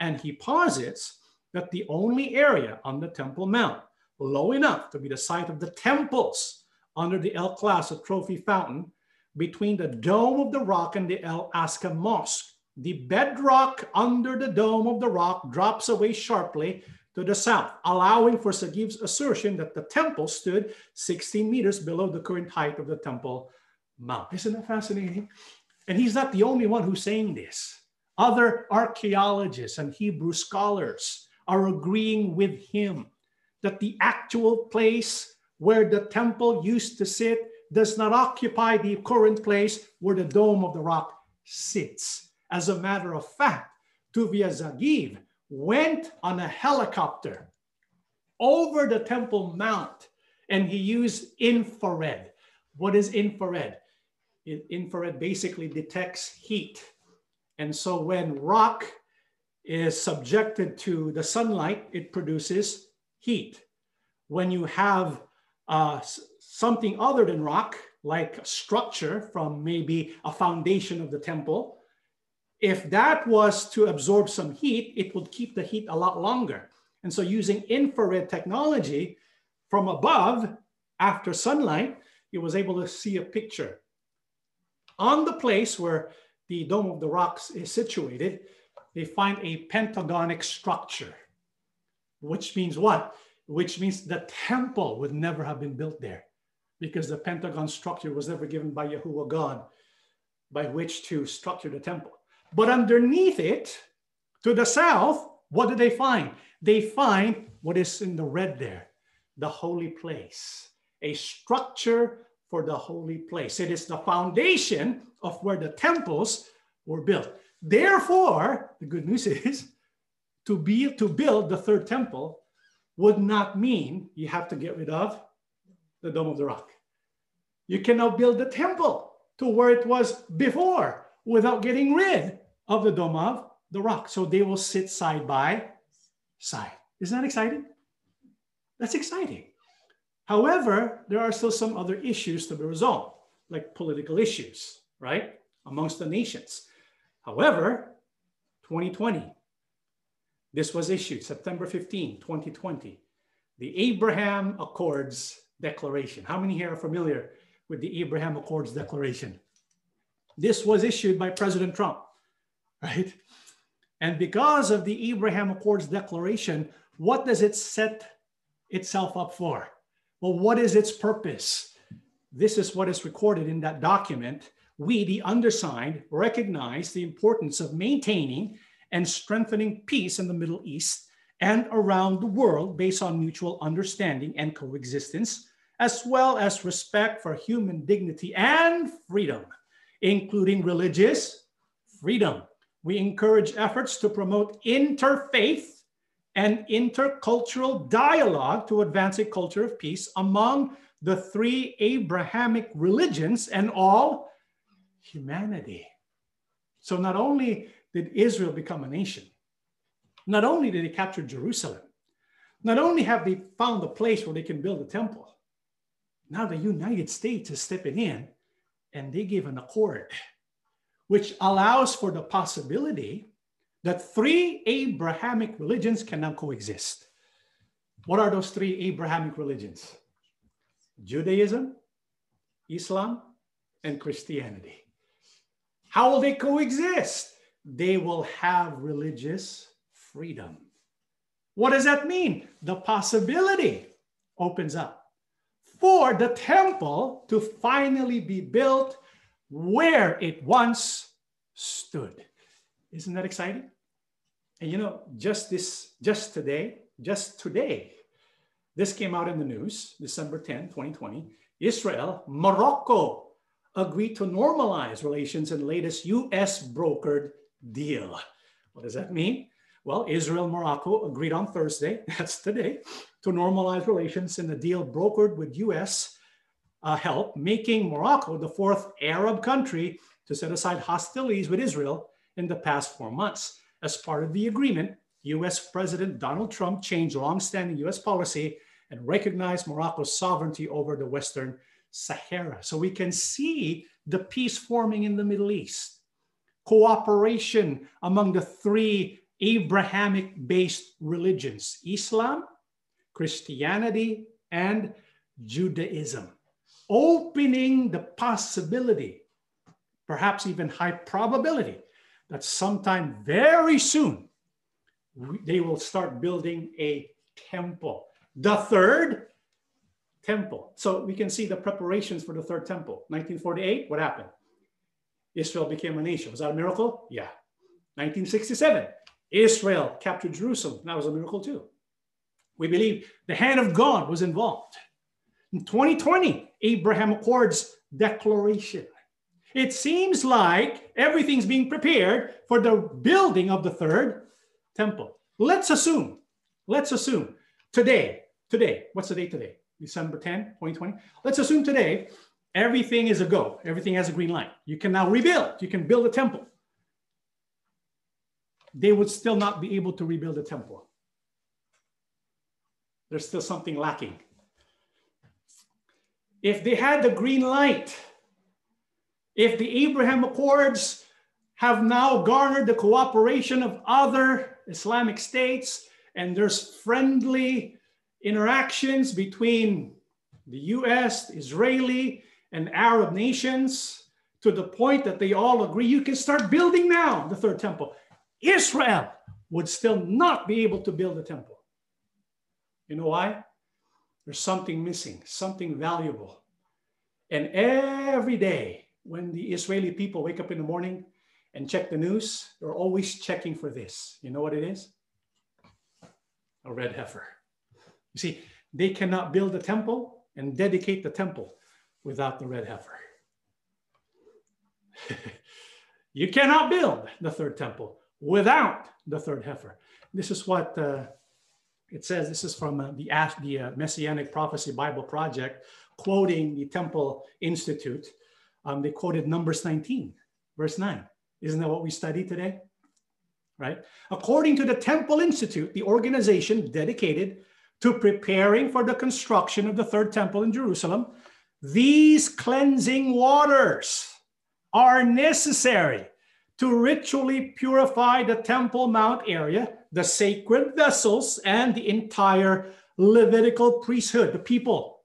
and he posits that the only area on the Temple Mount low enough to be the site of the temples under the El Clasa trophy fountain between the dome of the rock and the El Aqsa Mosque. The bedrock under the dome of the rock drops away sharply to the south, allowing for Zagiv's assertion that the temple stood 16 meters below the current height of the Temple Mount. Isn't that fascinating? And he's not the only one who's saying this. Other archaeologists and Hebrew scholars are agreeing with him that the actual place where the temple used to sit does not occupy the current place where the dome of the rock sits. As a matter of fact, Tuvia Zagiv went on a helicopter over the Temple Mount and he used infrared. What is infrared? Infrared basically detects heat. And so when rock is subjected to the sunlight, it produces heat. When you have uh, something other than rock, like a structure from maybe a foundation of the temple, if that was to absorb some heat, it would keep the heat a lot longer. And so using infrared technology from above, after sunlight, he was able to see a picture. On the place where the Dome of the Rocks is situated, they find a pentagonic structure, which means what? Which means the temple would never have been built there because the pentagon structure was never given by Yahuwah God by which to structure the temple. But underneath it, to the south, what do they find? They find what is in the red there, the holy place, a structure for the holy place. It is the foundation of where the temples were built. Therefore, the good news is to be to build the third temple would not mean you have to get rid of the Dome of the Rock. You cannot build the temple to where it was before without getting rid of the Dome of the Rock. So they will sit side by side. Isn't that exciting? That's exciting. However, there are still some other issues to be resolved, like political issues, right, amongst the nations. However, 2020, this was issued September 15, 2020, the Abraham Accords Declaration. How many here are familiar with the Abraham Accords Declaration? This was issued by President Trump, right? And because of the Abraham Accords Declaration, what does it set itself up for? Well, what is its purpose? This is what is recorded in that document. We, the undersigned, recognize the importance of maintaining and strengthening peace in the Middle East and around the world based on mutual understanding and coexistence, as well as respect for human dignity and freedom, including religious freedom. We encourage efforts to promote interfaith and intercultural dialogue to advance a culture of peace among the three Abrahamic religions and all humanity. So not only did Israel become a nation, not only did they capture Jerusalem, not only have they found a place where they can build a temple, now the United States is stepping in and they give an accord which allows for the possibility that three Abrahamic religions can now coexist. What are those three Abrahamic religions? Judaism, Islam, and Christianity. How will they coexist? They will have religious freedom. What does that mean? The possibility opens up for the temple to finally be built where it once stood. Isn't that exciting? And you know, just this, just today, just today, this came out in the news, December 10, 2020. Israel, Morocco agreed to normalize relations in latest US brokered deal. What does that mean? Well, Israel, Morocco agreed on Thursday, that's today, to normalize relations in the deal brokered with US uh, help, making Morocco the fourth Arab country to set aside hostilities with Israel in the past four months. As part of the agreement, US President Donald Trump changed longstanding US policy and recognized Morocco's sovereignty over the Western Sahara. So we can see the peace forming in the Middle East, cooperation among the three Abrahamic based religions Islam, Christianity, and Judaism, opening the possibility, perhaps even high probability, that sometime very soon they will start building a temple. The third temple. So we can see the preparations for the third temple. 1948, what happened? Israel became a nation. Was that a miracle? Yeah. 1967, Israel captured Jerusalem. That was a miracle too. We believe the hand of God was involved. In 2020, Abraham Accords declaration. It seems like everything's being prepared for the building of the third temple. Let's assume, let's assume today, today, what's the date today? December 10, 2020. Let's assume today everything is a go. Everything has a green light. You can now rebuild. You can build a temple. They would still not be able to rebuild a temple. There's still something lacking. If they had the green light, if the Abraham Accords have now garnered the cooperation of other Islamic states and there's friendly interactions between the US, Israeli, and Arab nations to the point that they all agree you can start building now the third temple. Israel would still not be able to build a temple. You know why? There's something missing, something valuable. And every day, when the Israeli people wake up in the morning and check the news, they're always checking for this. You know what it is? A red heifer. You see, they cannot build a temple and dedicate the temple without the red heifer. you cannot build the third temple without the third heifer. This is what uh, it says. This is from uh, the, the uh, Messianic Prophecy Bible Project, quoting the Temple Institute um, they quoted Numbers 19, verse 9. Isn't that what we study today? Right? According to the Temple Institute, the organization dedicated to preparing for the construction of the third temple in Jerusalem, these cleansing waters are necessary to ritually purify the Temple Mount area, the sacred vessels, and the entire Levitical priesthood, the people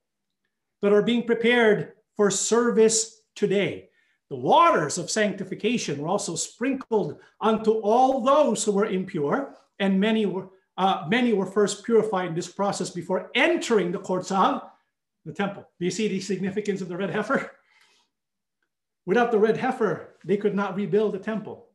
that are being prepared for service today. The waters of sanctification were also sprinkled unto all those who were impure, and many were, uh, many were first purified in this process before entering the courts of the temple. Do you see the significance of the red heifer? Without the red heifer, they could not rebuild the temple.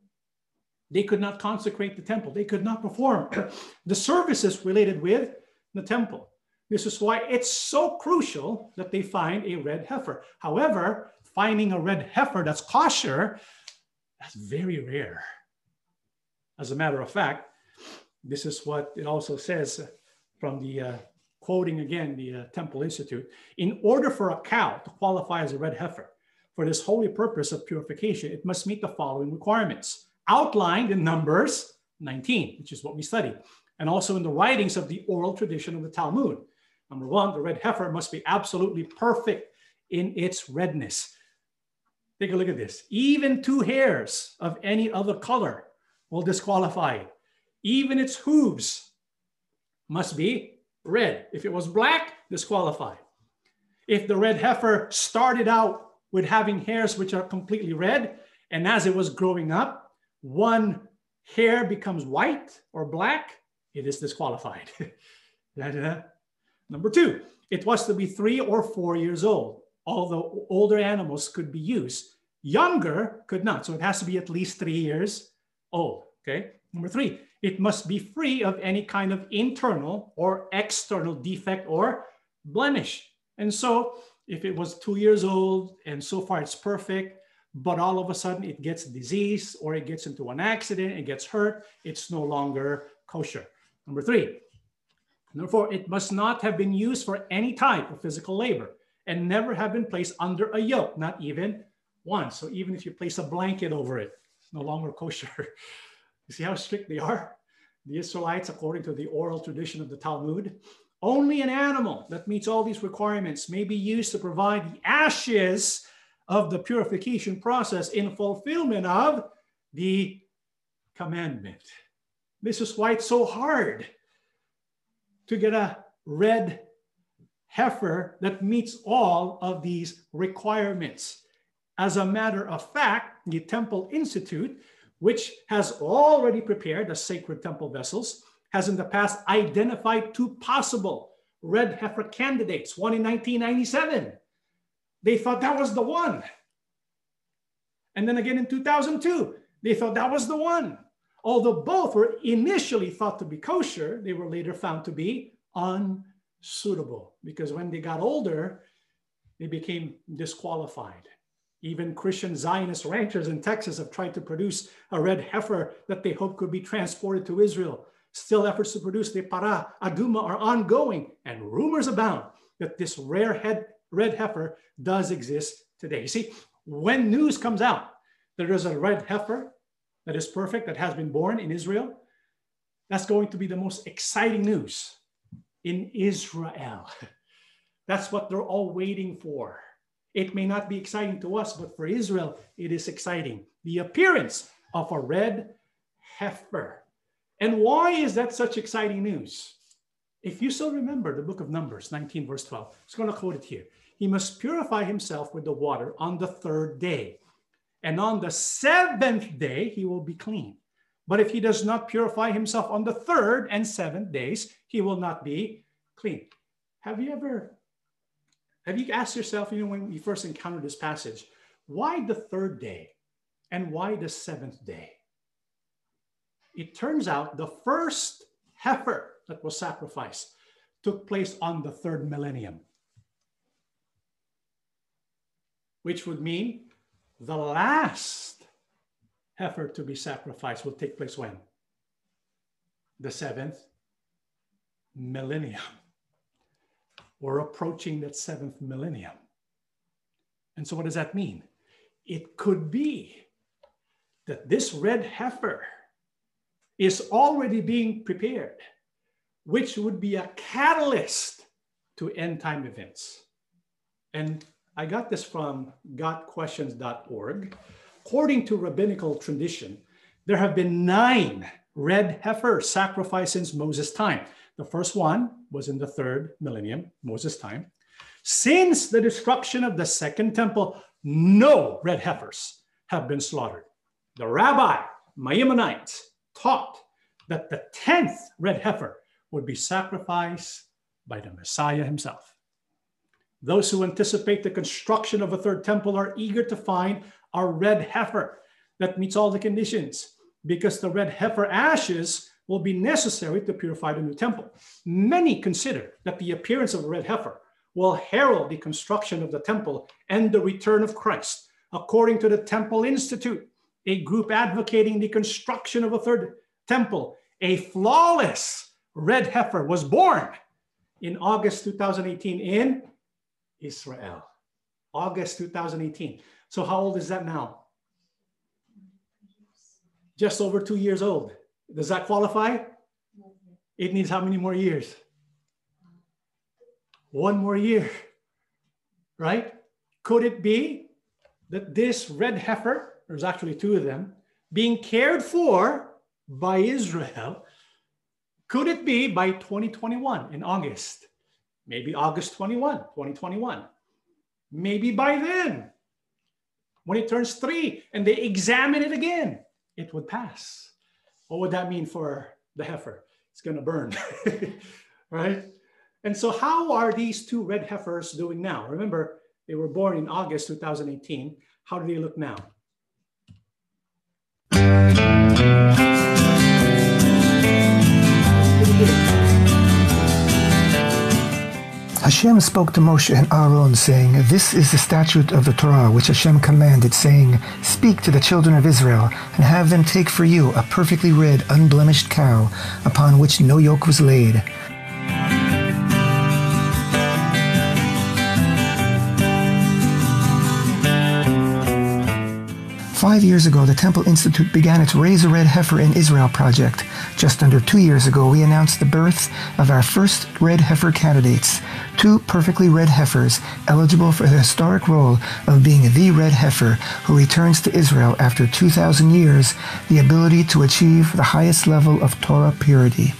They could not consecrate the temple. They could not perform the services related with the temple. This is why it's so crucial that they find a red heifer. However, finding a red heifer that's kosher, that's very rare. As a matter of fact, this is what it also says from the uh, quoting again the uh, Temple Institute. In order for a cow to qualify as a red heifer for this holy purpose of purification, it must meet the following requirements outlined in Numbers 19, which is what we study, and also in the writings of the oral tradition of the Talmud. Number one, the red heifer must be absolutely perfect in its redness. Take a look at this. Even two hairs of any other color will disqualify it. Even its hooves must be red. If it was black, disqualified. If the red heifer started out with having hairs which are completely red, and as it was growing up, one hair becomes white or black, it is disqualified. Number two, it was to be three or four years old, although older animals could be used. Younger could not. So it has to be at least three years old. Okay. Number three, it must be free of any kind of internal or external defect or blemish. And so if it was two years old and so far it's perfect, but all of a sudden it gets disease or it gets into an accident, it gets hurt, it's no longer kosher. Number three, number four, it must not have been used for any type of physical labor and never have been placed under a yoke, not even once. So even if you place a blanket over it, no longer kosher. you see how strict they are? The Israelites, according to the oral tradition of the Talmud, only an animal that meets all these requirements may be used to provide the ashes of the purification process in fulfillment of the commandment. This is why it's so hard to get a red heifer that meets all of these requirements. As a matter of fact, the Temple Institute, which has already prepared the sacred temple vessels, has in the past identified two possible red heifer candidates, one in 1997. They thought that was the one. And then again in 2002, they thought that was the one. Although both were initially thought to be kosher, they were later found to be unsuitable because when they got older, they became disqualified. Even Christian Zionist ranchers in Texas have tried to produce a red heifer that they hope could be transported to Israel. Still, efforts to produce the para aduma are ongoing, and rumors abound that this rare head, red heifer does exist today. You see, when news comes out that there's a red heifer that is perfect, that has been born in Israel, that's going to be the most exciting news in Israel. That's what they're all waiting for. It may not be exciting to us, but for Israel, it is exciting. The appearance of a red heifer. And why is that such exciting news? If you still remember the book of Numbers, 19, verse 12, I'm just going to quote it here. He must purify himself with the water on the third day. And on the seventh day, he will be clean. But if he does not purify himself on the third and seventh days, he will not be clean. Have you ever, have you asked yourself, you know, when you first encountered this passage, why the third day and why the seventh day? It turns out the first heifer that was sacrificed took place on the third millennium, which would mean the last heifer to be sacrificed will take place when? The seventh millennium. We're approaching that seventh millennium. And so, what does that mean? It could be that this red heifer is already being prepared, which would be a catalyst to end time events. And I got this from gotquestions.org. According to rabbinical tradition, there have been nine red heifers sacrificed since Moses' time. The first one was in the third millennium, Moses' time. Since the destruction of the second temple, no red heifers have been slaughtered. The rabbi, Maimonides, taught that the 10th red heifer would be sacrificed by the Messiah himself. Those who anticipate the construction of a third temple are eager to find a red heifer that meets all the conditions because the red heifer ashes will be necessary to purify the new temple. Many consider that the appearance of a red heifer will herald the construction of the temple and the return of Christ. According to the Temple Institute, a group advocating the construction of a third temple, a flawless red heifer was born in August 2018 in Israel. August 2018. So, how old is that now? Just over two years old. Does that qualify? It needs how many more years? One more year, right? Could it be that this red heifer, there's actually two of them, being cared for by Israel, could it be by 2021 in August? Maybe August 21, 2021. Maybe by then, when it turns three and they examine it again, it would pass. What would that mean for the heifer? It's going to burn, right? And so, how are these two red heifers doing now? Remember, they were born in August 2018. How do they look now? Hashem spoke to Moshe and Aaron, saying, This is the statute of the Torah which Hashem commanded, saying, Speak to the children of Israel, and have them take for you a perfectly red, unblemished cow, upon which no yoke was laid. Five years ago, the Temple Institute began its Raise a Red Heifer in Israel project. Just under two years ago, we announced the birth of our first red heifer candidates, two perfectly red heifers eligible for the historic role of being the red heifer who returns to Israel after 2,000 years the ability to achieve the highest level of Torah purity.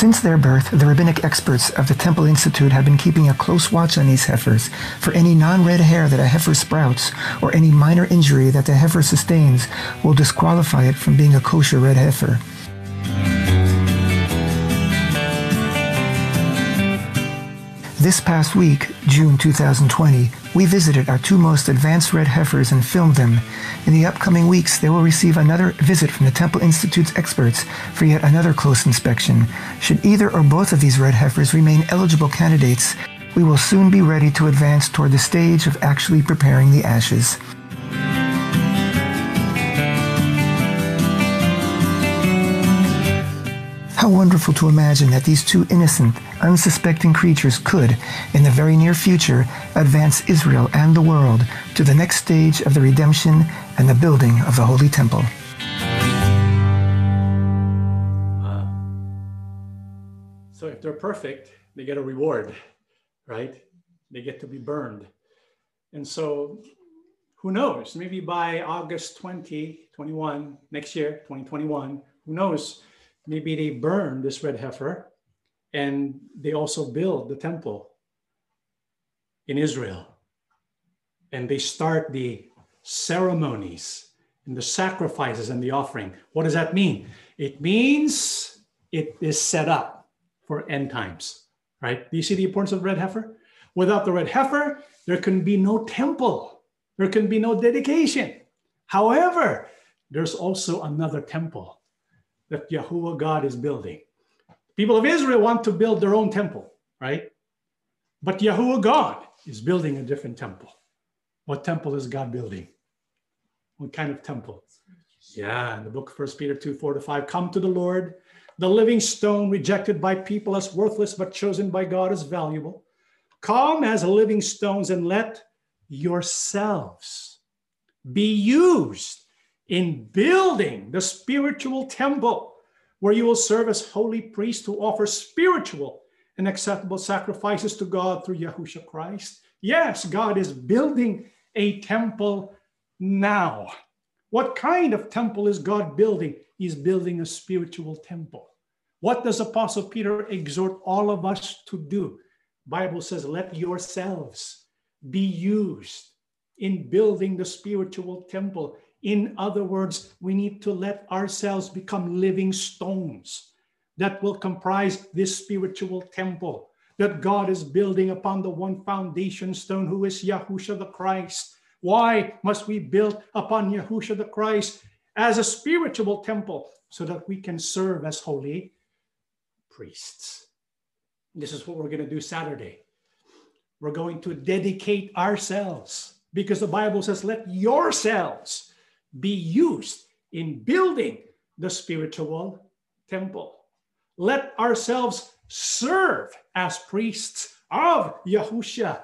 Since their birth, the rabbinic experts of the Temple Institute have been keeping a close watch on these heifers for any non-red hair that a heifer sprouts or any minor injury that the heifer sustains will disqualify it from being a kosher red heifer. This past week, June 2020, we visited our two most advanced red heifers and filmed them. In the upcoming weeks, they will receive another visit from the Temple Institute's experts for yet another close inspection. Should either or both of these red heifers remain eligible candidates, we will soon be ready to advance toward the stage of actually preparing the ashes. How wonderful to imagine that these two innocent, unsuspecting creatures could, in the very near future, advance Israel and the world to the next stage of the redemption and the building of the Holy Temple. Uh, so if they're perfect, they get a reward, right? They get to be burned. And so who knows? Maybe by August 2021, next year, 2021, who knows? Maybe they burn this red heifer and they also build the temple in Israel. And they start the ceremonies and the sacrifices and the offering. What does that mean? It means it is set up for end times, right? Do you see the importance of red heifer? Without the red heifer, there can be no temple, there can be no dedication. However, there's also another temple that Yahuwah God is building. People of Israel want to build their own temple, right? But Yahuwah God is building a different temple. What temple is God building? What kind of temple? Yeah, in the book of First Peter 2, 4 to 5. Come to the Lord, the living stone rejected by people as worthless but chosen by God as valuable. Come as living stones and let yourselves be used in building the spiritual temple where you will serve as holy priests to offer spiritual and acceptable sacrifices to God through Yahushua Christ. Yes, God is building a temple now. What kind of temple is God building? He's building a spiritual temple. What does Apostle Peter exhort all of us to do? Bible says, let yourselves be used in building the spiritual temple. In other words, we need to let ourselves become living stones that will comprise this spiritual temple that God is building upon the one foundation stone who is Yahusha the Christ. Why must we build upon Yahusha the Christ as a spiritual temple so that we can serve as holy priests? This is what we're going to do Saturday. We're going to dedicate ourselves because the Bible says, let yourselves be used in building the spiritual temple. Let ourselves serve as priests of Yahushua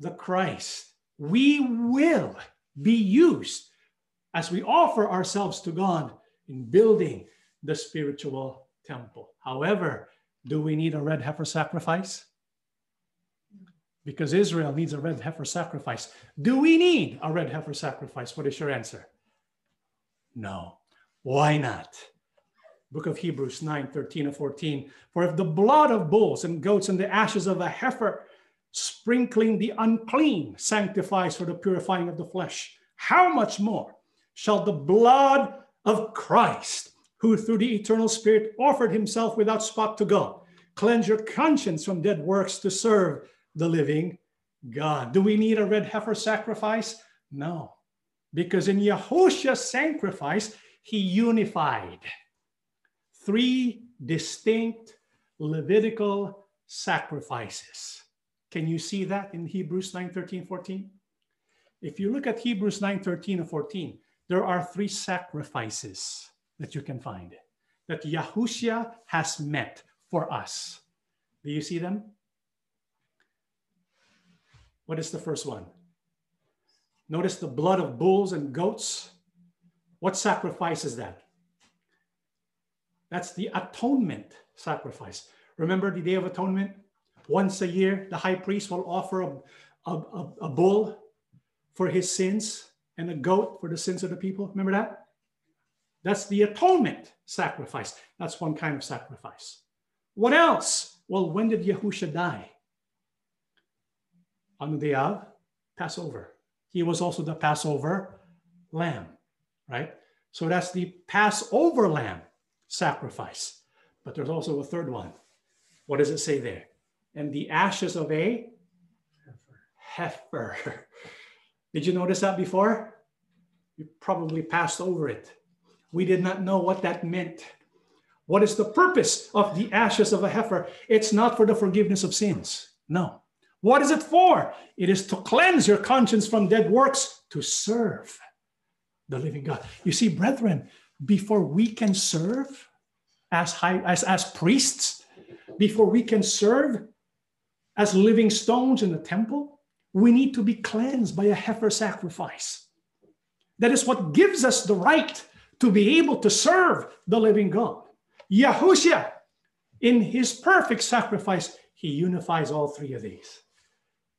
the Christ. We will be used as we offer ourselves to God in building the spiritual temple. However, do we need a red heifer sacrifice? Because Israel needs a red heifer sacrifice. Do we need a red heifer sacrifice? What is your answer? No. Why not? Book of Hebrews 9 13 and 14. For if the blood of bulls and goats and the ashes of a heifer, sprinkling the unclean, sanctifies for the purifying of the flesh, how much more shall the blood of Christ, who through the eternal Spirit offered himself without spot to God, cleanse your conscience from dead works to serve the living God. Do we need a red heifer sacrifice? No, because in Yahushua's sacrifice, he unified three distinct Levitical sacrifices. Can you see that in Hebrews 9 13, 14? If you look at Hebrews 9 13 and 14, there are three sacrifices that you can find that Yahushua has met for us. Do you see them? What is the first one? Notice the blood of bulls and goats. What sacrifice is that? That's the atonement sacrifice. Remember the Day of Atonement? Once a year, the high priest will offer a, a, a, a bull for his sins and a goat for the sins of the people. Remember that? That's the atonement sacrifice. That's one kind of sacrifice. What else? Well, when did Yahusha die? on the day of Passover. He was also the Passover lamb, right? So that's the Passover lamb sacrifice. But there's also a third one. What does it say there? And the ashes of a heifer. heifer. Did you notice that before? You probably passed over it. We did not know what that meant. What is the purpose of the ashes of a heifer? It's not for the forgiveness of sins. No. What is it for? It is to cleanse your conscience from dead works to serve the living God. You see, brethren, before we can serve as high as, as priests, before we can serve as living stones in the temple, we need to be cleansed by a heifer sacrifice. That is what gives us the right to be able to serve the living God. Yahushua, in his perfect sacrifice, he unifies all three of these.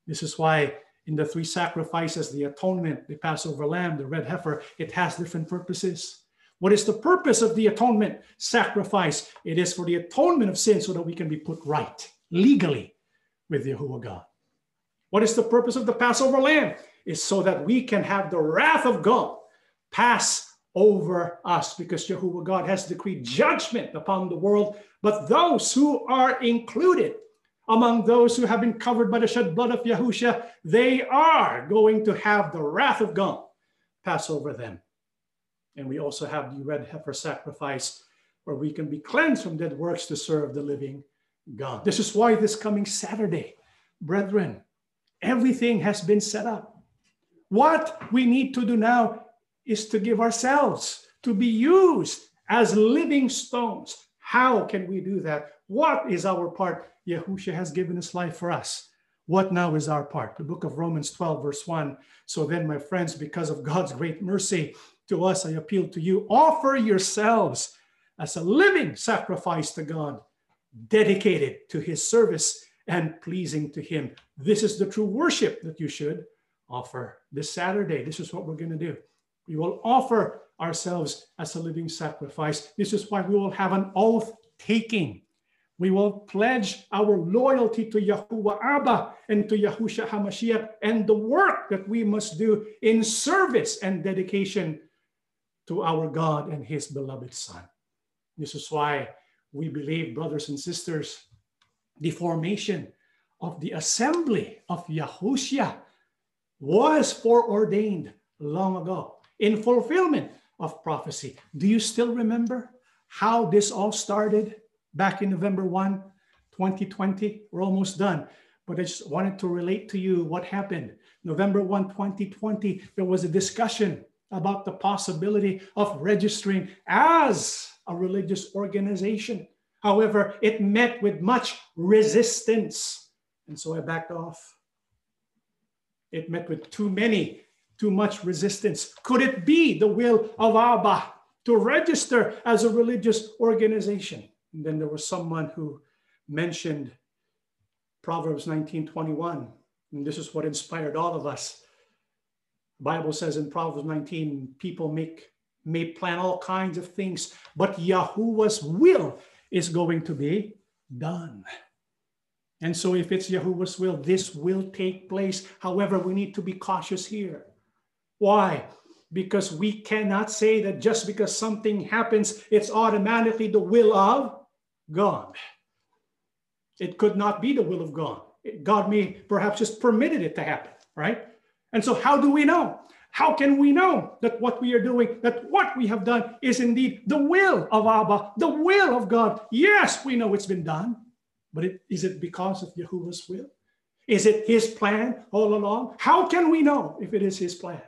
This is why in the three sacrifices, the atonement, the Passover lamb, the red heifer, it has different purposes. What is the purpose of the atonement sacrifice? It is for the atonement of sin so that we can be put right legally with Yahuwah God. What is the purpose of the Passover lamb? Is so that we can have the wrath of God pass over us because Yahuwah God has decreed judgment upon the world. But those who are included among those who have been covered by the shed blood of Yahusha, they are going to have the wrath of God pass over them. And we also have the red heifer sacrifice where we can be cleansed from dead works to serve the living God. This is why this coming Saturday, brethren, everything has been set up. What we need to do now is to give ourselves to be used as living stones How can we do that? What is our part? Yahushua has given his life for us. What now is our part? The book of Romans 12, verse 1. So then, my friends, because of God's great mercy to us, I appeal to you offer yourselves as a living sacrifice to God, dedicated to his service and pleasing to him. This is the true worship that you should offer this Saturday. This is what we're going to do. We will offer ourselves as a living sacrifice. This is why we will have an oath taking. We will pledge our loyalty to Yahuwah Abba and to Yahusha HaMashiach and the work that we must do in service and dedication to our God and His beloved Son. This is why we believe, brothers and sisters, the formation of the assembly of Yahushua was foreordained long ago in fulfillment of prophecy. Do you still remember how this all started back in November 1, 2020? We're almost done, but I just wanted to relate to you what happened. November 1, 2020, there was a discussion about the possibility of registering as a religious organization. However, it met with much resistance. And so I backed off. It met with too many too much resistance? Could it be the will of Abba to register as a religious organization? And then there was someone who mentioned Proverbs 19:21, and this is what inspired all of us. The Bible says in Proverbs 19, people make may plan all kinds of things, but Yahuwah's will is going to be done. And so, if it's Yahuwah's will, this will take place. However, we need to be cautious here. Why? Because we cannot say that just because something happens, it's automatically the will of God. It could not be the will of God. God may perhaps just permitted it to happen, right? And so, how do we know? How can we know that what we are doing, that what we have done is indeed the will of Abba, the will of God? Yes, we know it's been done, but it, is it because of Yahuwah's will? Is it his plan all along? How can we know if it is his plan?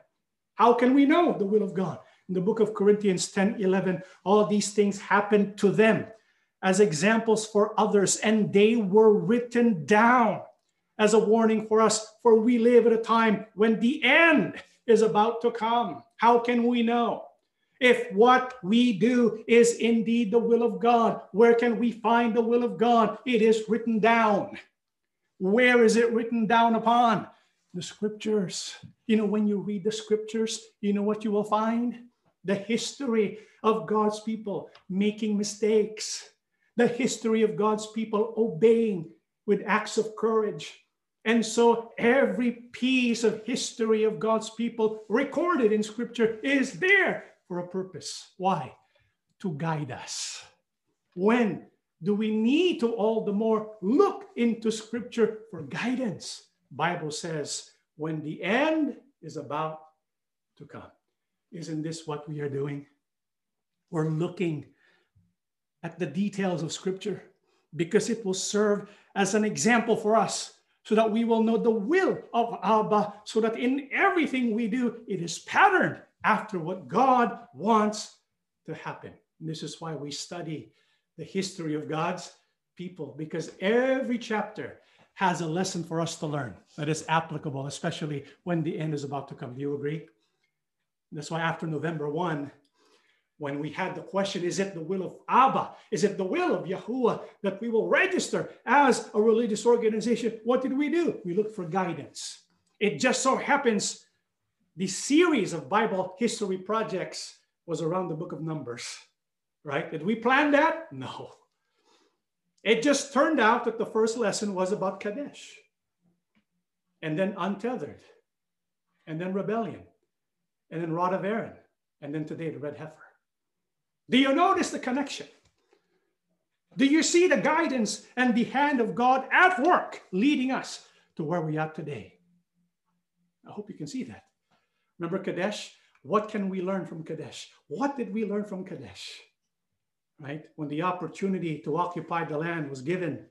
How can we know the will of God? In the book of Corinthians 10 11, all these things happened to them as examples for others, and they were written down as a warning for us, for we live at a time when the end is about to come. How can we know? If what we do is indeed the will of God, where can we find the will of God? It is written down. Where is it written down upon? The scriptures. You know, when you read the scriptures, you know what you will find? The history of God's people making mistakes, the history of God's people obeying with acts of courage. And so every piece of history of God's people recorded in scripture is there for a purpose. Why? To guide us. When do we need to all the more look into scripture for guidance? Bible says when the end is about to come. Isn't this what we are doing? We're looking at the details of Scripture because it will serve as an example for us so that we will know the will of Abba, so that in everything we do, it is patterned after what God wants to happen. And this is why we study the history of God's people because every chapter has a lesson for us to learn that is applicable, especially when the end is about to come. Do you agree? That's why after November 1, when we had the question, is it the will of Abba? Is it the will of Yahuwah that we will register as a religious organization? What did we do? We looked for guidance. It just so happens the series of Bible history projects was around the book of Numbers, right? Did we plan that? No. It just turned out that the first lesson was about Kadesh, and then untethered, and then rebellion, and then rod of Aaron, and then today the red heifer. Do you notice the connection? Do you see the guidance and the hand of God at work leading us to where we are today? I hope you can see that. Remember Kadesh? What can we learn from Kadesh? What did we learn from Kadesh? Right? When the opportunity to occupy the land was given,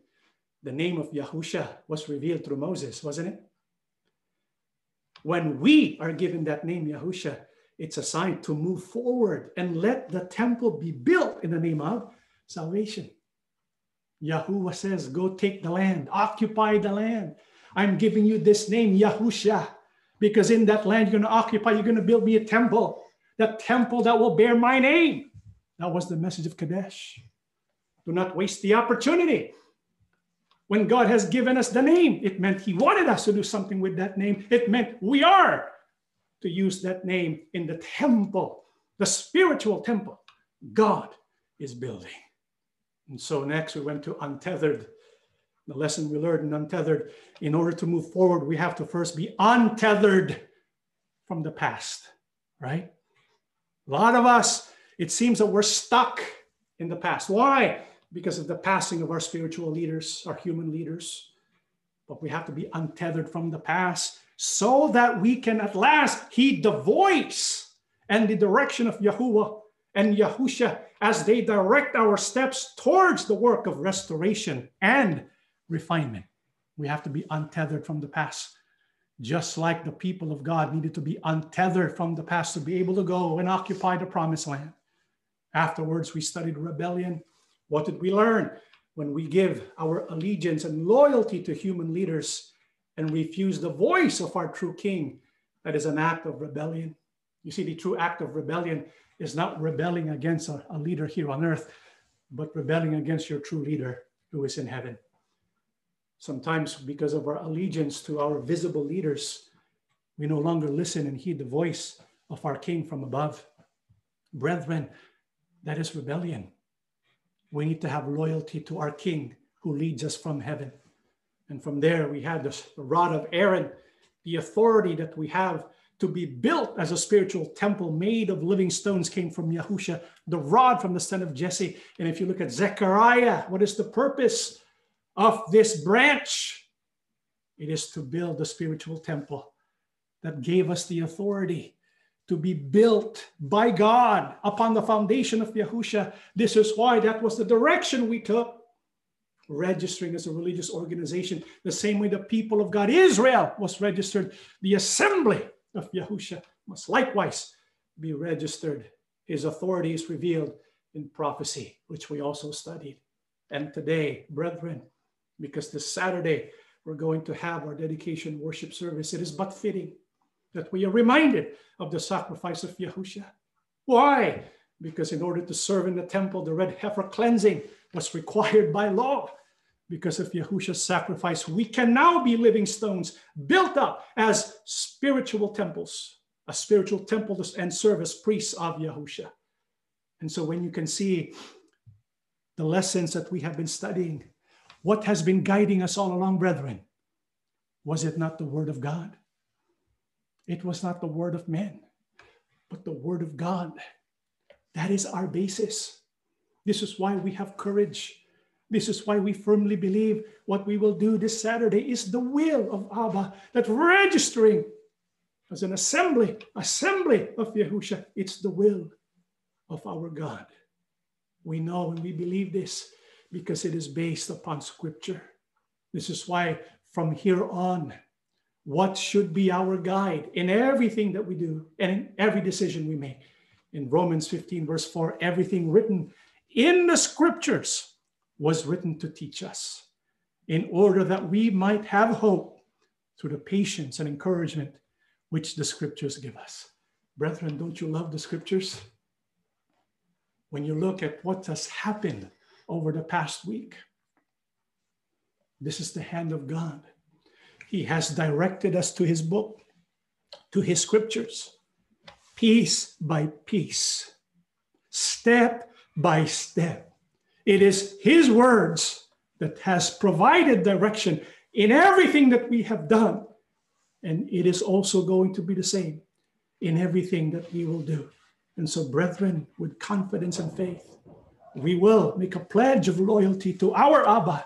the name of Yahusha was revealed through Moses, wasn't it? When we are given that name, Yahusha, it's a sign to move forward and let the temple be built in the name of salvation. Yahuwah says, Go take the land, occupy the land. I'm giving you this name, Yahusha, because in that land you're going to occupy, you're going to build me a temple, the temple that will bear my name. That was the message of Kadesh. Do not waste the opportunity. When God has given us the name, it meant He wanted us to do something with that name. It meant we are to use that name in the temple, the spiritual temple God is building. And so next we went to untethered. The lesson we learned in untethered, in order to move forward, we have to first be untethered from the past, right? A lot of us, it seems that we're stuck in the past. Why? Because of the passing of our spiritual leaders, our human leaders. But we have to be untethered from the past so that we can at last heed the voice and the direction of Yahuwah and Yahusha as they direct our steps towards the work of restoration and refinement. We have to be untethered from the past, just like the people of God needed to be untethered from the past to be able to go and occupy the promised land. Afterwards, we studied rebellion. What did we learn? When we give our allegiance and loyalty to human leaders and refuse the voice of our true king, that is an act of rebellion. You see, the true act of rebellion is not rebelling against a, a leader here on earth, but rebelling against your true leader who is in heaven. Sometimes, because of our allegiance to our visible leaders, we no longer listen and heed the voice of our King from above. Brethren, that is rebellion. We need to have loyalty to our King who leads us from heaven. And from there, we have the rod of Aaron, the authority that we have to be built as a spiritual temple made of living stones came from Yahusha, the rod from the son of Jesse. And if you look at Zechariah, what is the purpose of this branch? It is to build the spiritual temple that gave us the authority to be built by God upon the foundation of Yahusha. This is why that was the direction we took. Registering as a religious organization, the same way the people of God, Israel, was registered, the assembly of Yahusha must likewise be registered. His authority is revealed in prophecy, which we also studied. And today, brethren, because this Saturday we're going to have our dedication worship service, it is but fitting that we are reminded of the sacrifice of Yahusha. Why? Because in order to serve in the temple, the red heifer cleansing was required by law because of Yahusha's sacrifice, we can now be living stones built up as spiritual temples, a spiritual temple and service priests of Yahusha. And so when you can see the lessons that we have been studying, what has been guiding us all along, brethren? Was it not the word of God? It was not the word of men, but the word of God. That is our basis. This is why we have courage this is why we firmly believe what we will do this Saturday is the will of Abba, that registering as an assembly, assembly of Yahusha, it's the will of our God. We know and we believe this because it is based upon scripture. This is why from here on, what should be our guide in everything that we do and in every decision we make? In Romans 15, verse 4, everything written in the scriptures was written to teach us in order that we might have hope through the patience and encouragement which the scriptures give us. Brethren, don't you love the scriptures? When you look at what has happened over the past week, this is the hand of God. He has directed us to his book, to his scriptures, piece by piece, step by step it is His words that has provided direction in everything that we have done. And it is also going to be the same in everything that we will do. And so, brethren, with confidence and faith, we will make a pledge of loyalty to our Abba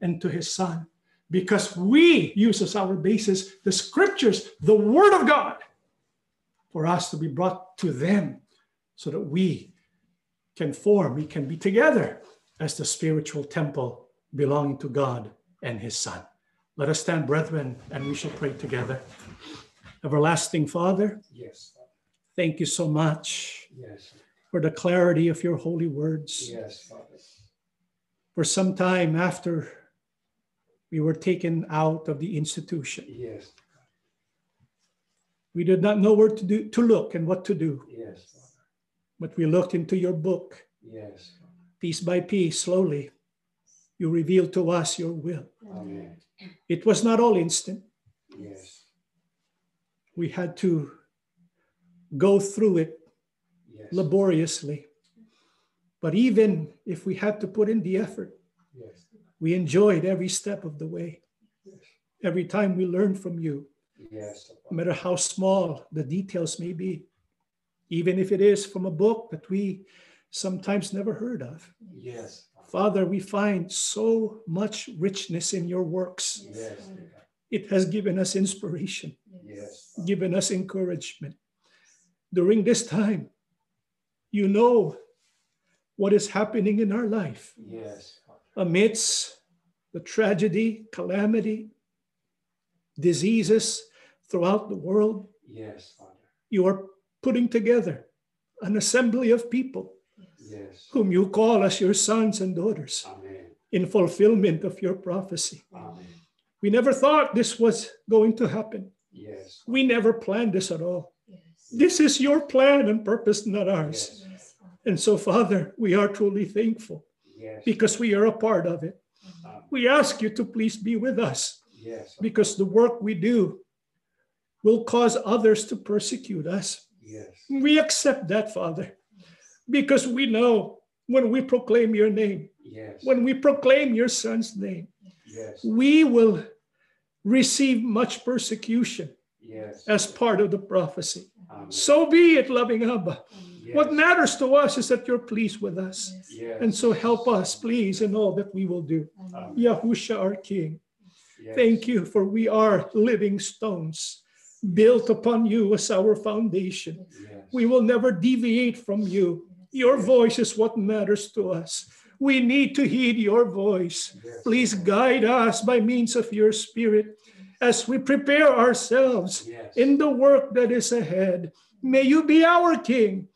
and to his Son because we use as our basis the scriptures, the Word of God, for us to be brought to them so that we can form, we can be together as the spiritual temple belonging to God and his Son. Let us stand, brethren, and we shall pray together. Everlasting Father, yes. thank you so much yes. for the clarity of your holy words. Yes, Father. for some time after we were taken out of the institution. Yes. We did not know where to do to look and what to do, Yes. But we looked into your book Yes. piece by piece, slowly. You revealed to us your will. Amen. It was not all instant. Yes. We had to go through it Yes. laboriously. But even if we had to put in the effort, Yes. We enjoyed every step of the way. Every time we learned from you, Yes. no matter how small the details may be, even if it is from a book that we sometimes never heard of. Yes. Father, we find so much richness in your works. Yes. It has given us inspiration, Yes. given us encouragement. During this time, you know what is happening in our life Yes. Amidst the tragedy, calamity, diseases throughout the world. Yes, Father. You are putting together an assembly of people Yes. whom you call as your sons and daughters Amen. in fulfillment of your prophecy. Amen. We never thought this was going to happen. Yes. We never planned this at all. This is your plan and purpose, not ours. Yes. And so, Father, we are truly thankful Yes. because we are a part of it. Amen. We ask you to please be with us Yes. because the work we do will cause others to persecute us. Yes. We accept that, Father, because we know when we proclaim your name, Yes. when we proclaim your son's name, Yes. we will receive much persecution Yes. as part of the prophecy. Amen. So be it, loving Abba. Yes. What matters to us is that you're pleased with us. Yes. And so help us, please, in all that we will do. Amen. Yahusha, our King, Yes. thank you for we are living stones built upon you as our foundation. Yes. We will never deviate from you. Your voice is what matters to us. We need to heed your voice. Yes. Please guide us by means of your spirit as we prepare ourselves Yes. in the work that is ahead. May you be our King.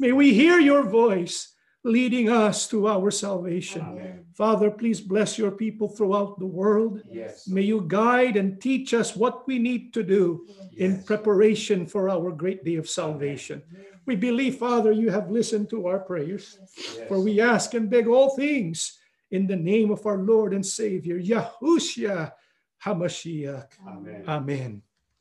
May we hear your voice leading us to our salvation. Amen. Father, please bless your people throughout the world. Yes. May you guide and teach us what we need to do in preparation for our great day of salvation. We believe, Father, you have listened to our prayers, Yes. for we ask and beg all things in the name of our Lord and Savior, Yahushua HaMashiach. Amen. Amen.